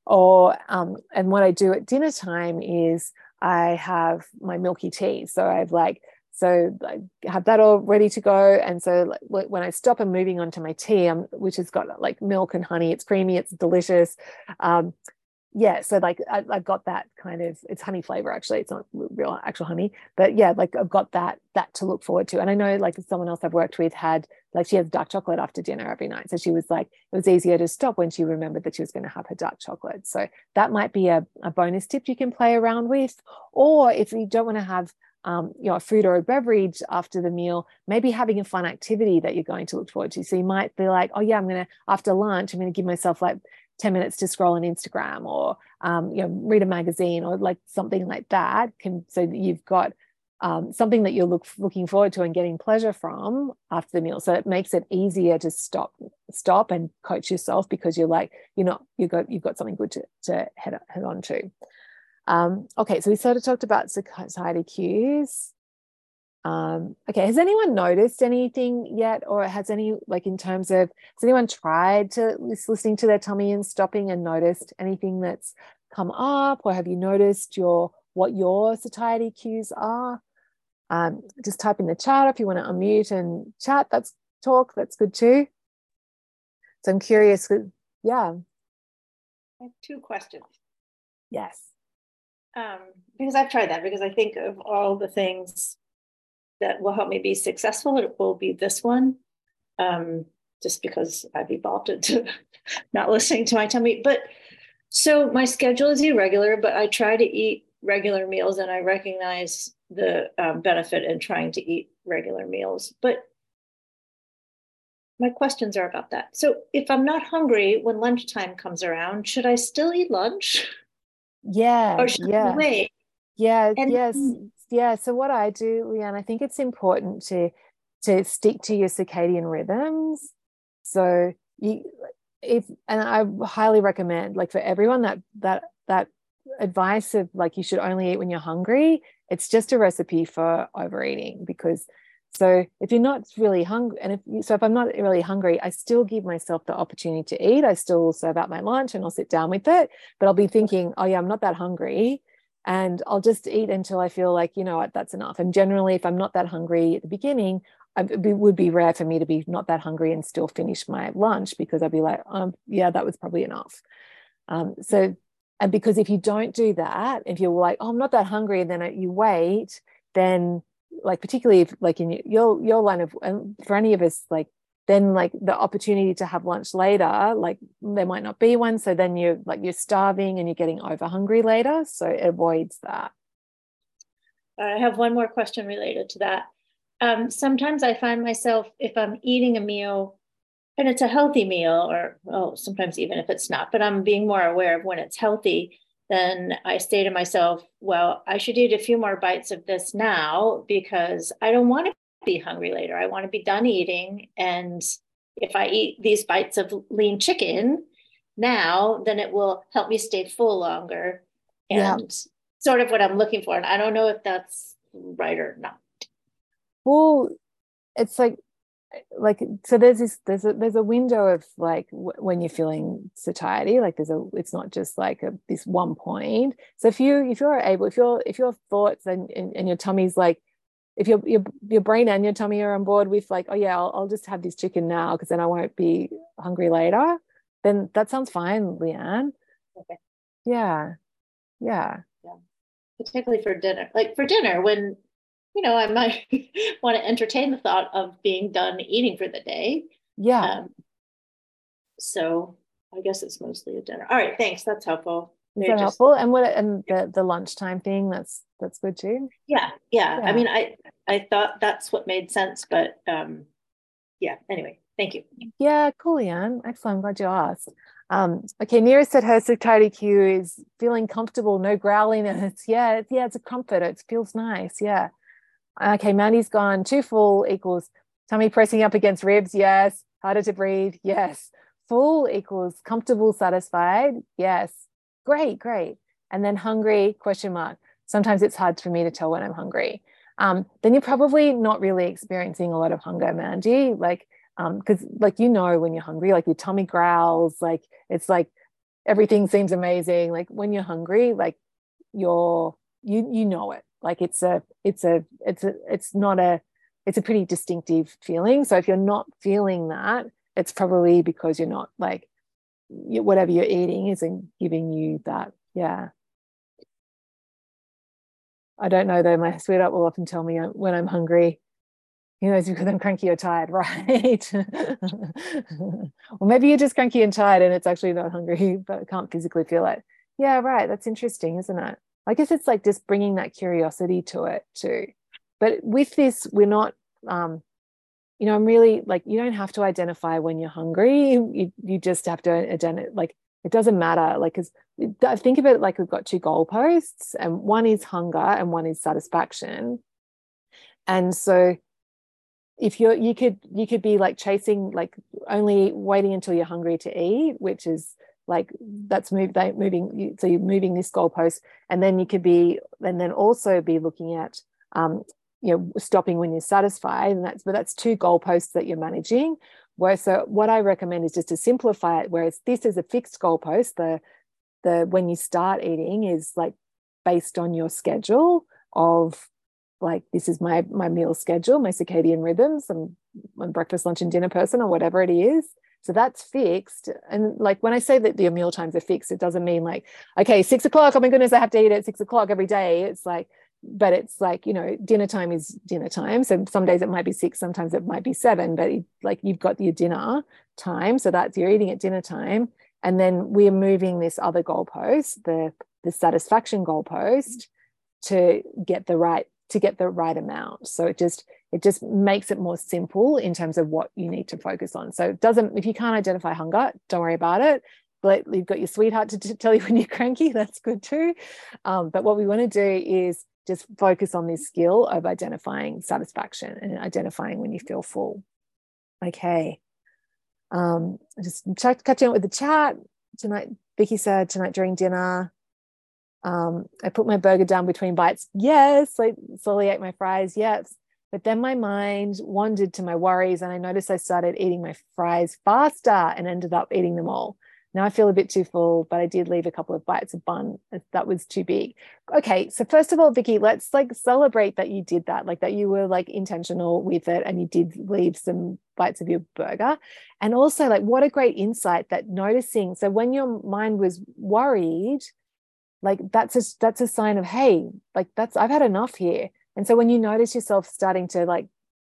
Or um, and what I do at dinner time is I have my milky tea. So I've like so I have that all ready to go. And so like, when I stop, I'm moving on to my tea, um, which has got like milk and honey. It's creamy, it's delicious. Um, yeah so like I, have got that kind of it's honey flavor actually it's not real actual honey but yeah like i've got that that to look forward to and i know like someone else i've worked with had like she has dark chocolate after dinner every night so she was like it was easier to stop when she remembered that she was going to have her dark chocolate so that might be a, a bonus tip you can play around with or if you don't want to have um, you know, a food or a beverage after the meal, maybe having a fun activity that you're going to look forward to. So you might be like, oh yeah, I'm gonna after lunch, I'm gonna give myself like 10 minutes to scroll on Instagram or um, you know, read a magazine or like something like that. Can so that you've got um, something that you're look, looking forward to and getting pleasure from after the meal. So it makes it easier to stop, stop and coach yourself because you're like, you're not, you've got, you've got something good to, to head, head on to. Um, okay, so we sort of talked about satiety cues. Um, okay, has anyone noticed anything yet, or has any like in terms of has anyone tried to listening to their tummy and stopping and noticed anything that's come up, or have you noticed your what your satiety cues are? Um, just type in the chat if you want to unmute and chat. That's talk. That's good too. So I'm curious. Yeah. I have two questions. Yes. Um, because I've tried that because I think of all the things that will help me be successful, it will be this one. Um, just because I've evolved into not listening to my tummy. But so my schedule is irregular, but I try to eat regular meals and I recognize the um, benefit in trying to eat regular meals. But my questions are about that. So if I'm not hungry when lunchtime comes around, should I still eat lunch? Yeah. Or should yeah. I wait? Yeah. And yes. Yeah. So what I do, Leanne, I think it's important to to stick to your circadian rhythms. So you if and I highly recommend like for everyone that that that advice of like you should only eat when you're hungry, it's just a recipe for overeating because so if you're not really hungry, and if you, so if I'm not really hungry, I still give myself the opportunity to eat. I still serve out my lunch and I'll sit down with it, but I'll be thinking, oh yeah, I'm not that hungry, and I'll just eat until I feel like you know what, that's enough. And generally, if I'm not that hungry at the beginning, it would be rare for me to be not that hungry and still finish my lunch because I'd be like, um, yeah, that was probably enough. Um, so, and because if you don't do that, if you're like, oh, I'm not that hungry, and then you wait, then like particularly if like in your your line of for any of us like then like the opportunity to have lunch later like there might not be one. So then you're like you're starving and you're getting over hungry later. So it avoids that. I have one more question related to that. Um, sometimes i find myself if i'm eating a meal and it's a healthy meal or well sometimes even if it's not but i'm being more aware of when it's healthy then I say to myself, well, I should eat a few more bites of this now because I don't want to be hungry later. I want to be done eating. And if I eat these bites of lean chicken now, then it will help me stay full longer. And yeah. sort of what I'm looking for. And I don't know if that's right or not. Well, it's like like so there's this there's a there's a window of like w- when you're feeling satiety like there's a it's not just like a, this one point so if you if you're able if your if your thoughts and, and, and your tummy's like if your, your your brain and your tummy are on board with like oh yeah I'll, I'll just have this chicken now because then I won't be hungry later then that sounds fine Leanne okay yeah yeah yeah particularly for dinner like for dinner when you know, I might want to entertain the thought of being done eating for the day. Yeah. Um, so I guess it's mostly a dinner. All right, thanks. That's helpful. Just, helpful? And what and the the lunchtime thing that's that's good too. Yeah, yeah, yeah. I mean, I I thought that's what made sense, but um, yeah. Anyway, thank you. Yeah, cool, Jan. Excellent. I'm glad you asked. Um, okay, Nira said her satiety cue is feeling comfortable, no growliness. Yeah, yeah, it's a comfort. It feels nice. Yeah. Okay, Mandy's gone. Too full equals tummy pressing up against ribs. Yes. Harder to breathe. Yes. Full equals comfortable, satisfied. Yes. Great, great. And then hungry, question mark. Sometimes it's hard for me to tell when I'm hungry. Um, then you're probably not really experiencing a lot of hunger, Mandy. Like, because um, like you know when you're hungry, like your tummy growls, like it's like everything seems amazing. Like when you're hungry, like you're you you know it like it's a it's a it's a it's not a it's a pretty distinctive feeling so if you're not feeling that it's probably because you're not like whatever you're eating isn't giving you that yeah i don't know though my sweetheart will often tell me when i'm hungry you know, it's because I'm cranky or tired, right? or maybe you're just cranky and tired and it's actually not hungry, but can't physically feel it. Yeah, right. That's interesting, isn't it? I guess it's like just bringing that curiosity to it too. But with this, we're not, um, you know, I'm really like, you don't have to identify when you're hungry. You, you just have to identify, like, it doesn't matter. Like, because I think of it like we've got two goalposts, and one is hunger and one is satisfaction. And so if you're you could you could be like chasing like only waiting until you're hungry to eat which is like that's move moving so you're moving this goalpost and then you could be and then also be looking at um you know stopping when you're satisfied and that's but that's two goalposts that you're managing. Where so what i recommend is just to simplify it whereas this is a fixed goalpost the the when you start eating is like based on your schedule of like this is my my meal schedule my circadian rhythms i'm, breakfast lunch and dinner person or whatever it is. So that's fixed. And like when i say that your meal times are fixed it doesn't mean like okay six o'clock oh my goodness i have to eat at six o'clock every day. It's like but it's like you know dinner time is dinner time. So some days it might be six sometimes it might be seven but like you've got your dinner time. So that's you're eating at dinner time. And then we're moving this other goalpost the the satisfaction goalpost to get the right to get the right amount. So it just it just makes it more simple in terms of what you need to focus on. So it doesn't if you can't identify hunger don't worry about it. But you've got your sweetheart to, to tell you when you're cranky. That's good too. Um, but what we want to do is just focus on this skill of identifying satisfaction and identifying when you feel full okay um just catching up with the chat tonight vicky said tonight during dinner um, I put my burger down between bites. Yes, I slowly ate my fries. Yes. But then my mind wandered to my worries, and I noticed I started eating my fries faster and ended up eating them all. Now I feel a bit too full, but I did leave a couple of bites of bun. That was too big. Okay, so first of all, Vicky, let's like celebrate that you did that, like that you were like intentional with it and you did leave some bites of your burger. And also, like, what a great insight that noticing. So when your mind was worried, like that's a that's a sign of hey like that's i've had enough here and so when you notice yourself starting to like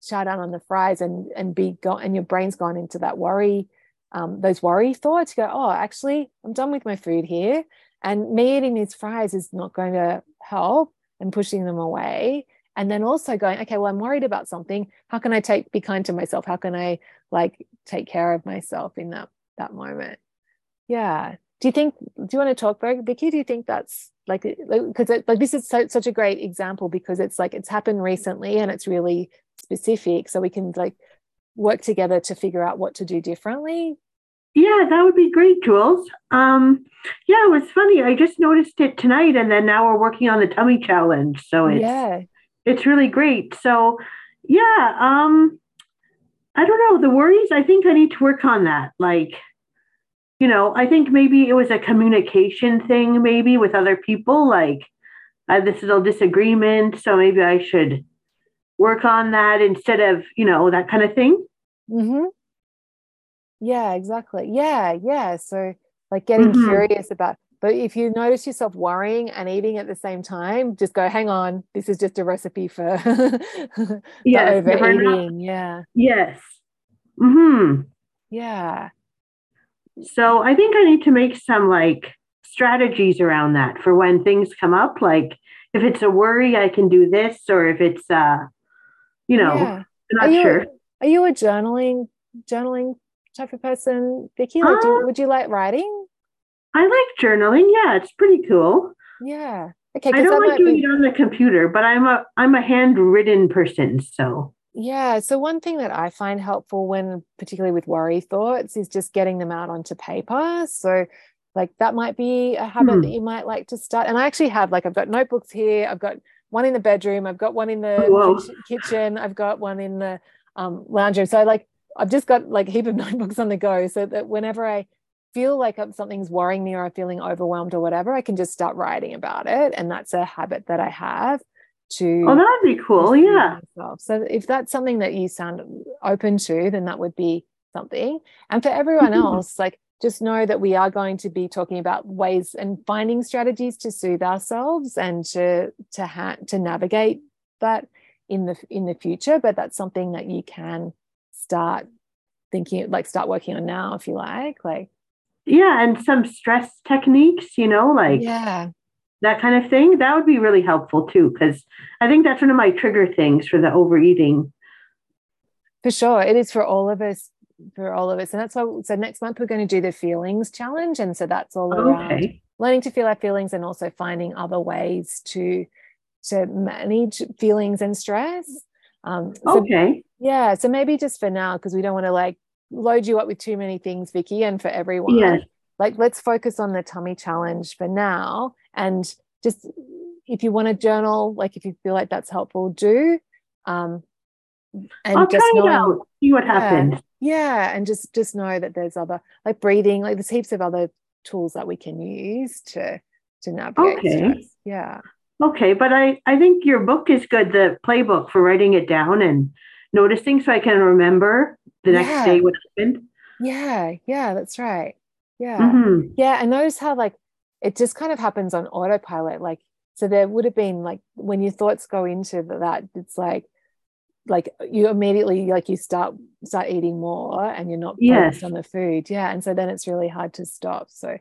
shout out on the fries and and be gone and your brain's gone into that worry um, those worry thoughts you go oh actually i'm done with my food here and me eating these fries is not going to help and pushing them away. And then also going okay well i'm worried about something. How can i take be kind to myself? How can i like take care of myself in that that moment? Yeah. Do you think do you want to talk Vicky? Do you think that's like because like, like, this is so, such a great example because it's like it's happened recently and it's really specific, so we can like work together to figure out what to do differently. Yeah, that would be great, Jules. Um, yeah, it was funny. I just noticed it tonight, and then now we're working on the tummy challenge. So it's yeah, it's really great. So yeah, um, I don't know the worries. I think I need to work on that. Like you know, I think maybe it was a communication thing, maybe with other people. Like, uh, this is a disagreement, so maybe I should work on that instead of, you know, that kind of thing. Mm-hmm. Yeah, exactly. Yeah, yeah. So, like, getting mm-hmm. curious about. But if you notice yourself worrying and eating at the same time, just go, hang on, this is just a recipe for, yes, overeating. Yeah. Yes. mm-hmm Yeah. So I think I need to make some like strategies around that for when things come up. Like if it's a worry, I can do this, or if it's uh, you know, yeah. Not are you, sure. Are you a journaling journaling type of person, Vicky? Like, uh, would you like writing? I like journaling. Yeah, it's pretty cool. Yeah. Okay. I don't like doing be... it on the computer, but I'm a I'm a handwritten person, so yeah. So, one thing that I find helpful when, particularly with worry thoughts, is just getting them out onto paper. So, like that might be a habit hmm. that you might like to start. And I actually have, like, I've got notebooks here, I've got one in the bedroom, I've got one in the oh, kitchen, I've got one in the um, lounge room. So, like, I've just got like a heap of notebooks on the go so that whenever I feel like something's worrying me or I'm feeling overwhelmed or whatever, I can just start writing about it. And that's a habit that I have to oh that'd be cool yeah myself. so if that's something that you sound open to then that would be something and for everyone else like just know that we are going to be talking about ways and finding strategies to soothe ourselves and to to ha- to navigate that in the in the future but that's something that you can start thinking like start working on now if you like like yeah and some stress techniques you know like yeah that kind of thing, that would be really helpful too, because I think that's one of my trigger things for the overeating. For sure. It is for all of us, for all of us. And that's why, so next month we're going to do the feelings challenge. And so that's all around okay. learning to feel our feelings and also finding other ways to, to manage feelings and stress. Um, so, okay. Yeah. So maybe just for now, because we don't want to like load you up with too many things, Vicky, and for everyone. Like let's focus on the tummy challenge for now. And just if you want to journal, like if you feel like that's helpful, do. Um and I'll just out, see what yeah, happens. Yeah. And just just know that there's other like breathing, like there's heaps of other tools that we can use to to navigate okay. stress. Yeah. Okay, but I I think your book is good, the playbook for writing it down and noticing so I can remember the next yeah. day what happened. Yeah, yeah, that's right. Yeah. Mm-hmm. Yeah. And notice how like it just kind of happens on autopilot. Like, so there would have been like when your thoughts go into that, it's like like you immediately like you start start eating more and you're not focused yes. on the food. Yeah. And so then it's really hard to stop. So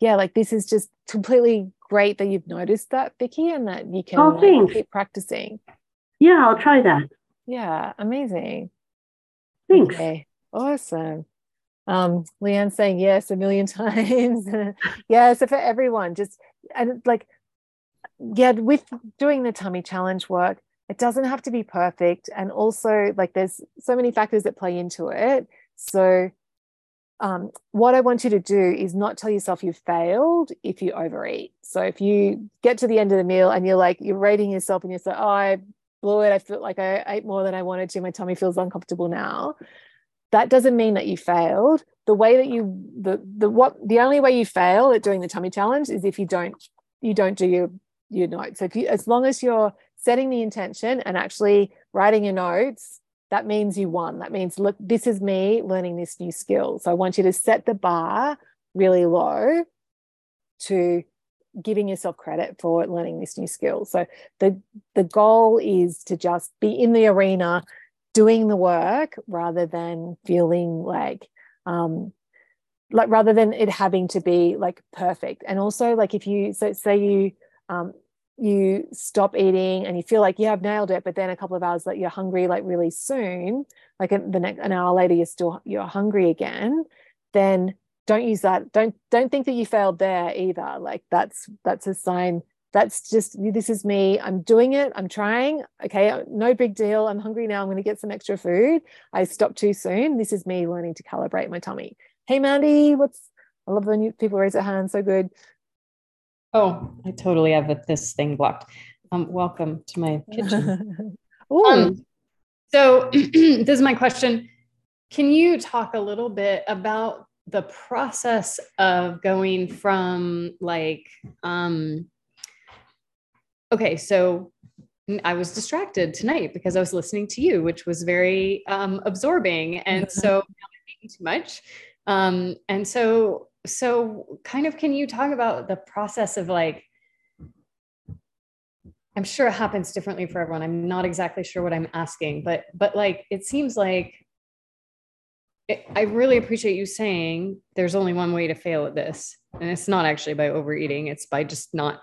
yeah, like this is just completely great that you've noticed that, Vicky, and that you can oh, like, keep practicing. Yeah, I'll try that. Yeah, amazing. Thanks. Okay. Awesome. Um, Leanne saying yes a million times. yeah, so for everyone, just and like, yeah, with doing the tummy challenge work, it doesn't have to be perfect. And also, like, there's so many factors that play into it. So, um, what I want you to do is not tell yourself you've failed if you overeat. So, if you get to the end of the meal and you're like, you're rating yourself and you're like, oh, I blew it. I feel like I ate more than I wanted to. My tummy feels uncomfortable now. That doesn't mean that you failed. The way that you the the what the only way you fail at doing the tummy challenge is if you don't you don't do your your notes. So if you as long as you're setting the intention and actually writing your notes, that means you won. That means look, this is me learning this new skill. So I want you to set the bar really low to giving yourself credit for learning this new skill. So the the goal is to just be in the arena doing the work rather than feeling like um like rather than it having to be like perfect. And also like if you so say you um you stop eating and you feel like you have nailed it, but then a couple of hours that you're hungry like really soon, like the next an hour later you're still you're hungry again, then don't use that. Don't don't think that you failed there either. Like that's that's a sign. That's just this is me. I'm doing it. I'm trying. Okay uh, no big deal. I'm hungry now. I'm going to get some extra food. I stopped too soon. This is me learning to calibrate my tummy. Hey mandy what's i love when you people raise their hands so good oh i totally have this thing blocked. Um welcome to my kitchen. Um, so this is my question. Can you talk a little bit about the process of going from like um okay so i was distracted tonight because i was listening to you which was very um absorbing and so too much. Um and so so kind of can you talk about the process of like i'm sure it happens differently for everyone i'm not exactly sure what i'm asking but but like it seems like I really appreciate you saying there's only one way to fail at this. And it's not actually by overeating, it's by just not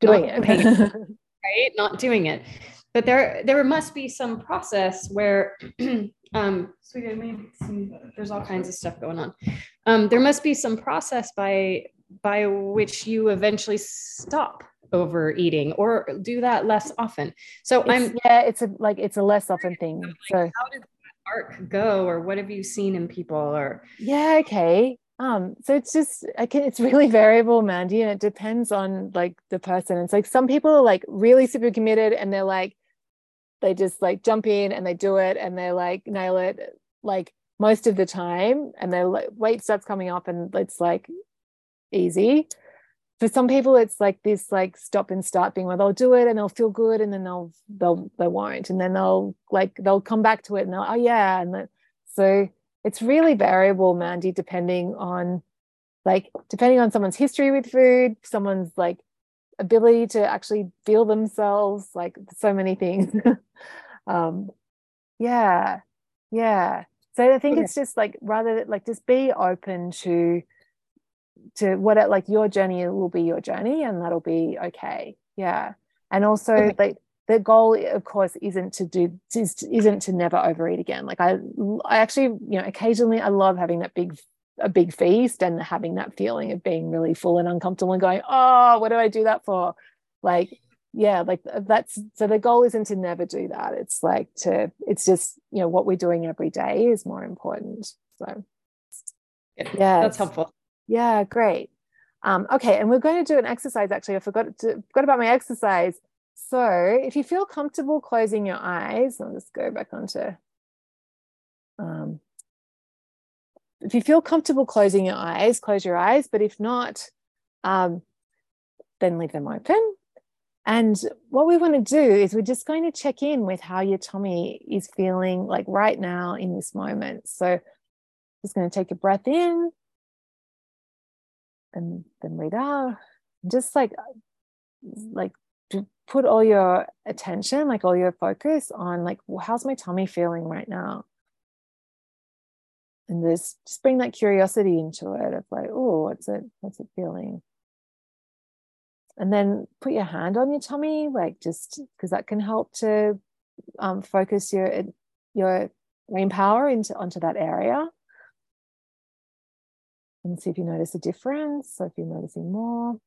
doing not it. right? Not doing it. But there there must be some process where um sweetie, there's all kinds of stuff going on. Um, there must be some process by by which you eventually stop overeating or do that less often. So it's, I'm yeah, it's a like it's a less often thing. So how did that arc go or what have you seen in people or yeah okay um so it's just I can, it's really variable mandy and it depends on like the person it's like some people are like really super committed and they're like they just like jump in and they do it and they like nail it like most of the time and their like, weight starts coming up and it's like easy. For some people it's like this like stop and start thing where they'll do it and they'll feel good and then they'll they'll they won't and then they'll like they'll come back to it and they'll oh yeah and that, so it's really variable mandy depending on like depending on someone's history with food someone's like ability to actually feel themselves like so many things. Um yeah yeah. So i think okay. it's just like rather like just be open to to what it, like your journey will be your journey and that'll be okay. Yeah. And also okay. like the goal of course isn't to do is, isn't to never overeat again. Like i i actually you know occasionally i love having that big a big feast and having that feeling of being really full and uncomfortable and going oh what do i do that for? Like yeah like that's so the goal isn't to never do that. It's like to it's just you know what we're doing every day is more important. So yeah that's helpful. Yeah great. Um, okay and we're going to do an exercise actually. I forgot to forgot about my exercise. So if you feel comfortable closing your eyes i'll just go back onto um, if you feel comfortable closing your eyes close your eyes but if not um, then leave them open and what we want to do is we're just going to check in with how your tummy is feeling like right now in this moment. So just going to take a breath in and then breathe out. Just like like put all your attention, like all your focus on like well, how's my tummy feeling right now? And just just bring that curiosity into it of like, oh, what's it, what's it feeling? and then put your hand on your tummy like just because that can help to um, focus your your brain power into onto that area and see if you notice a difference so if you're noticing more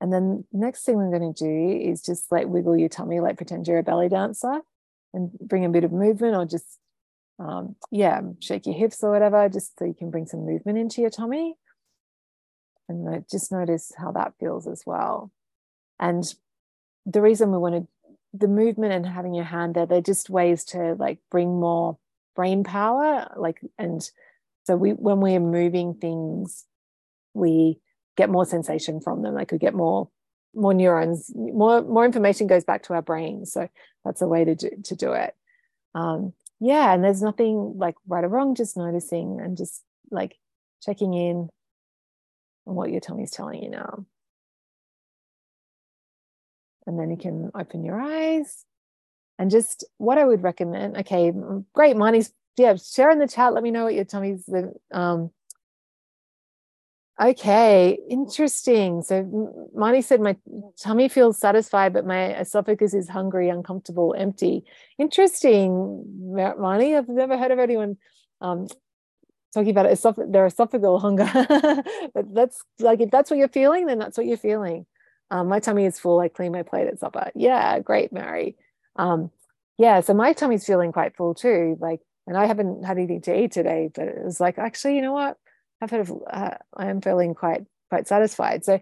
and then next thing we're going to do is just like wiggle your tummy like pretend you're a belly dancer and bring a bit of movement or just um, yeah shake your hips or whatever just so you can bring some movement into your tummy. And just notice how that feels as well. And the reason we wanted the movement and having your hand there they're just ways to like bring more brain power like and so we when we're moving things we get more sensation from them like we get more more neurons more more information goes back to our brain. So that's a way to do, to do it. Um yeah and there's nothing like right or wrong just noticing and just like checking in on what your tummy's telling you now. And then you can open your eyes and just what I would recommend. Okay, great. Marnie's, yeah, share in the chat. Let me know what your tummy's. Um, okay, interesting. So Marnie said, My tummy feels satisfied, but my esophagus is hungry, uncomfortable, empty. Interesting, Marnie. I've never heard of anyone um, talking about esoph- their esophageal hunger. but that's like if that's what you're feeling, then that's what you're feeling. Um, my tummy is full. I clean my plate at supper. Yeah, great, Mary. Um, yeah, so my tummy's feeling quite full too. Like, and I haven't had anything to eat today, but it was like, actually, you know what? I've had, uh, I am feeling quite quite satisfied. So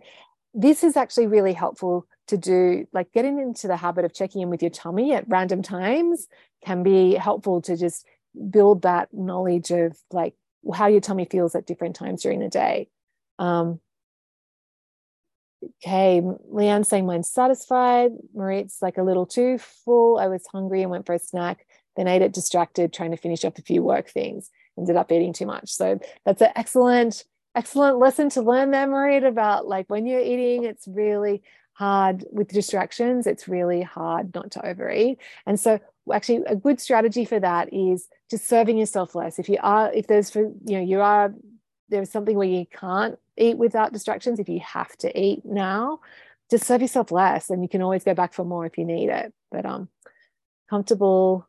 this is actually really helpful to do. Like getting into the habit of checking in with your tummy at random times can be helpful to just build that knowledge of like how your tummy feels at different times during the day. Um, okay, Leanne saying mine's satisfied. Marit's like a little too full. I was hungry and went for a snack, then ate it distracted, trying to finish up a few work things. Ended up eating too much. So that's an excellent, excellent lesson to learn there, about like when you're eating, it's really hard with distractions. It's really hard not to overeat. And so actually a good strategy for that is just serving yourself less if you are if there's for you know you are there's something where you can't eat without distractions if you have to eat now just serve yourself less and you can always go back for more if you need it but um comfortable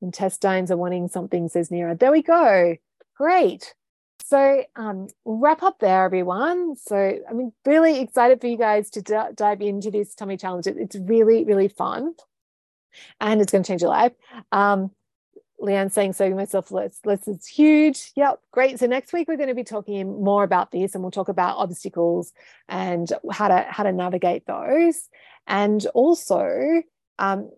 intestines are wanting something says Nira there we go great so um, we'll wrap up there, everyone. So I'm really excited for you guys to d- dive into this tummy challenge. It's really, really fun and it's going to change your life. Um, Leanne saying, so myself, let's, let's, it's huge. Yep, great. So next week we're going to be talking more about this and we'll talk about obstacles and how to, how to navigate those. And also, um,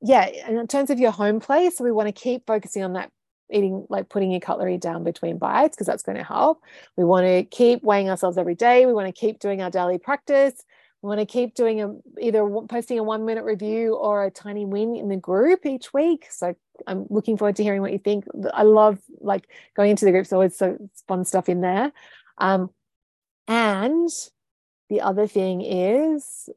yeah, in terms of your home place, so we want to keep focusing on that eating, like putting your cutlery down between bites, because that's going to help. We want to keep weighing ourselves every day. We want to keep doing our daily practice. We want to keep doing a, either posting a one minute review or a tiny win in the group each week. So I'm looking forward to hearing what you think. I love like going into the groups, always so fun stuff in there. Um, and the other thing is,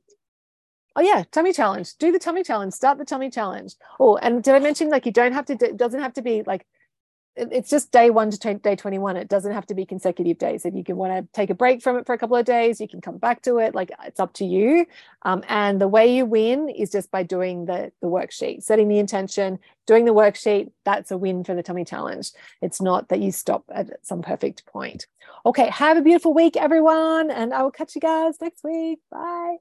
oh yeah, tummy challenge. Do the tummy challenge. Start the tummy challenge. Oh, and did I mention like you don't have to? It doesn't have to be like it's just day one to day 21 it doesn't have to be consecutive days if you can want to take a break from it for a couple of days you can come back to it like it's up to you um, and the way you win is just by doing the, the worksheet setting the intention doing the worksheet that's a win for the tummy challenge it's not that you stop at some perfect point okay have a beautiful week everyone and i will catch you guys next week bye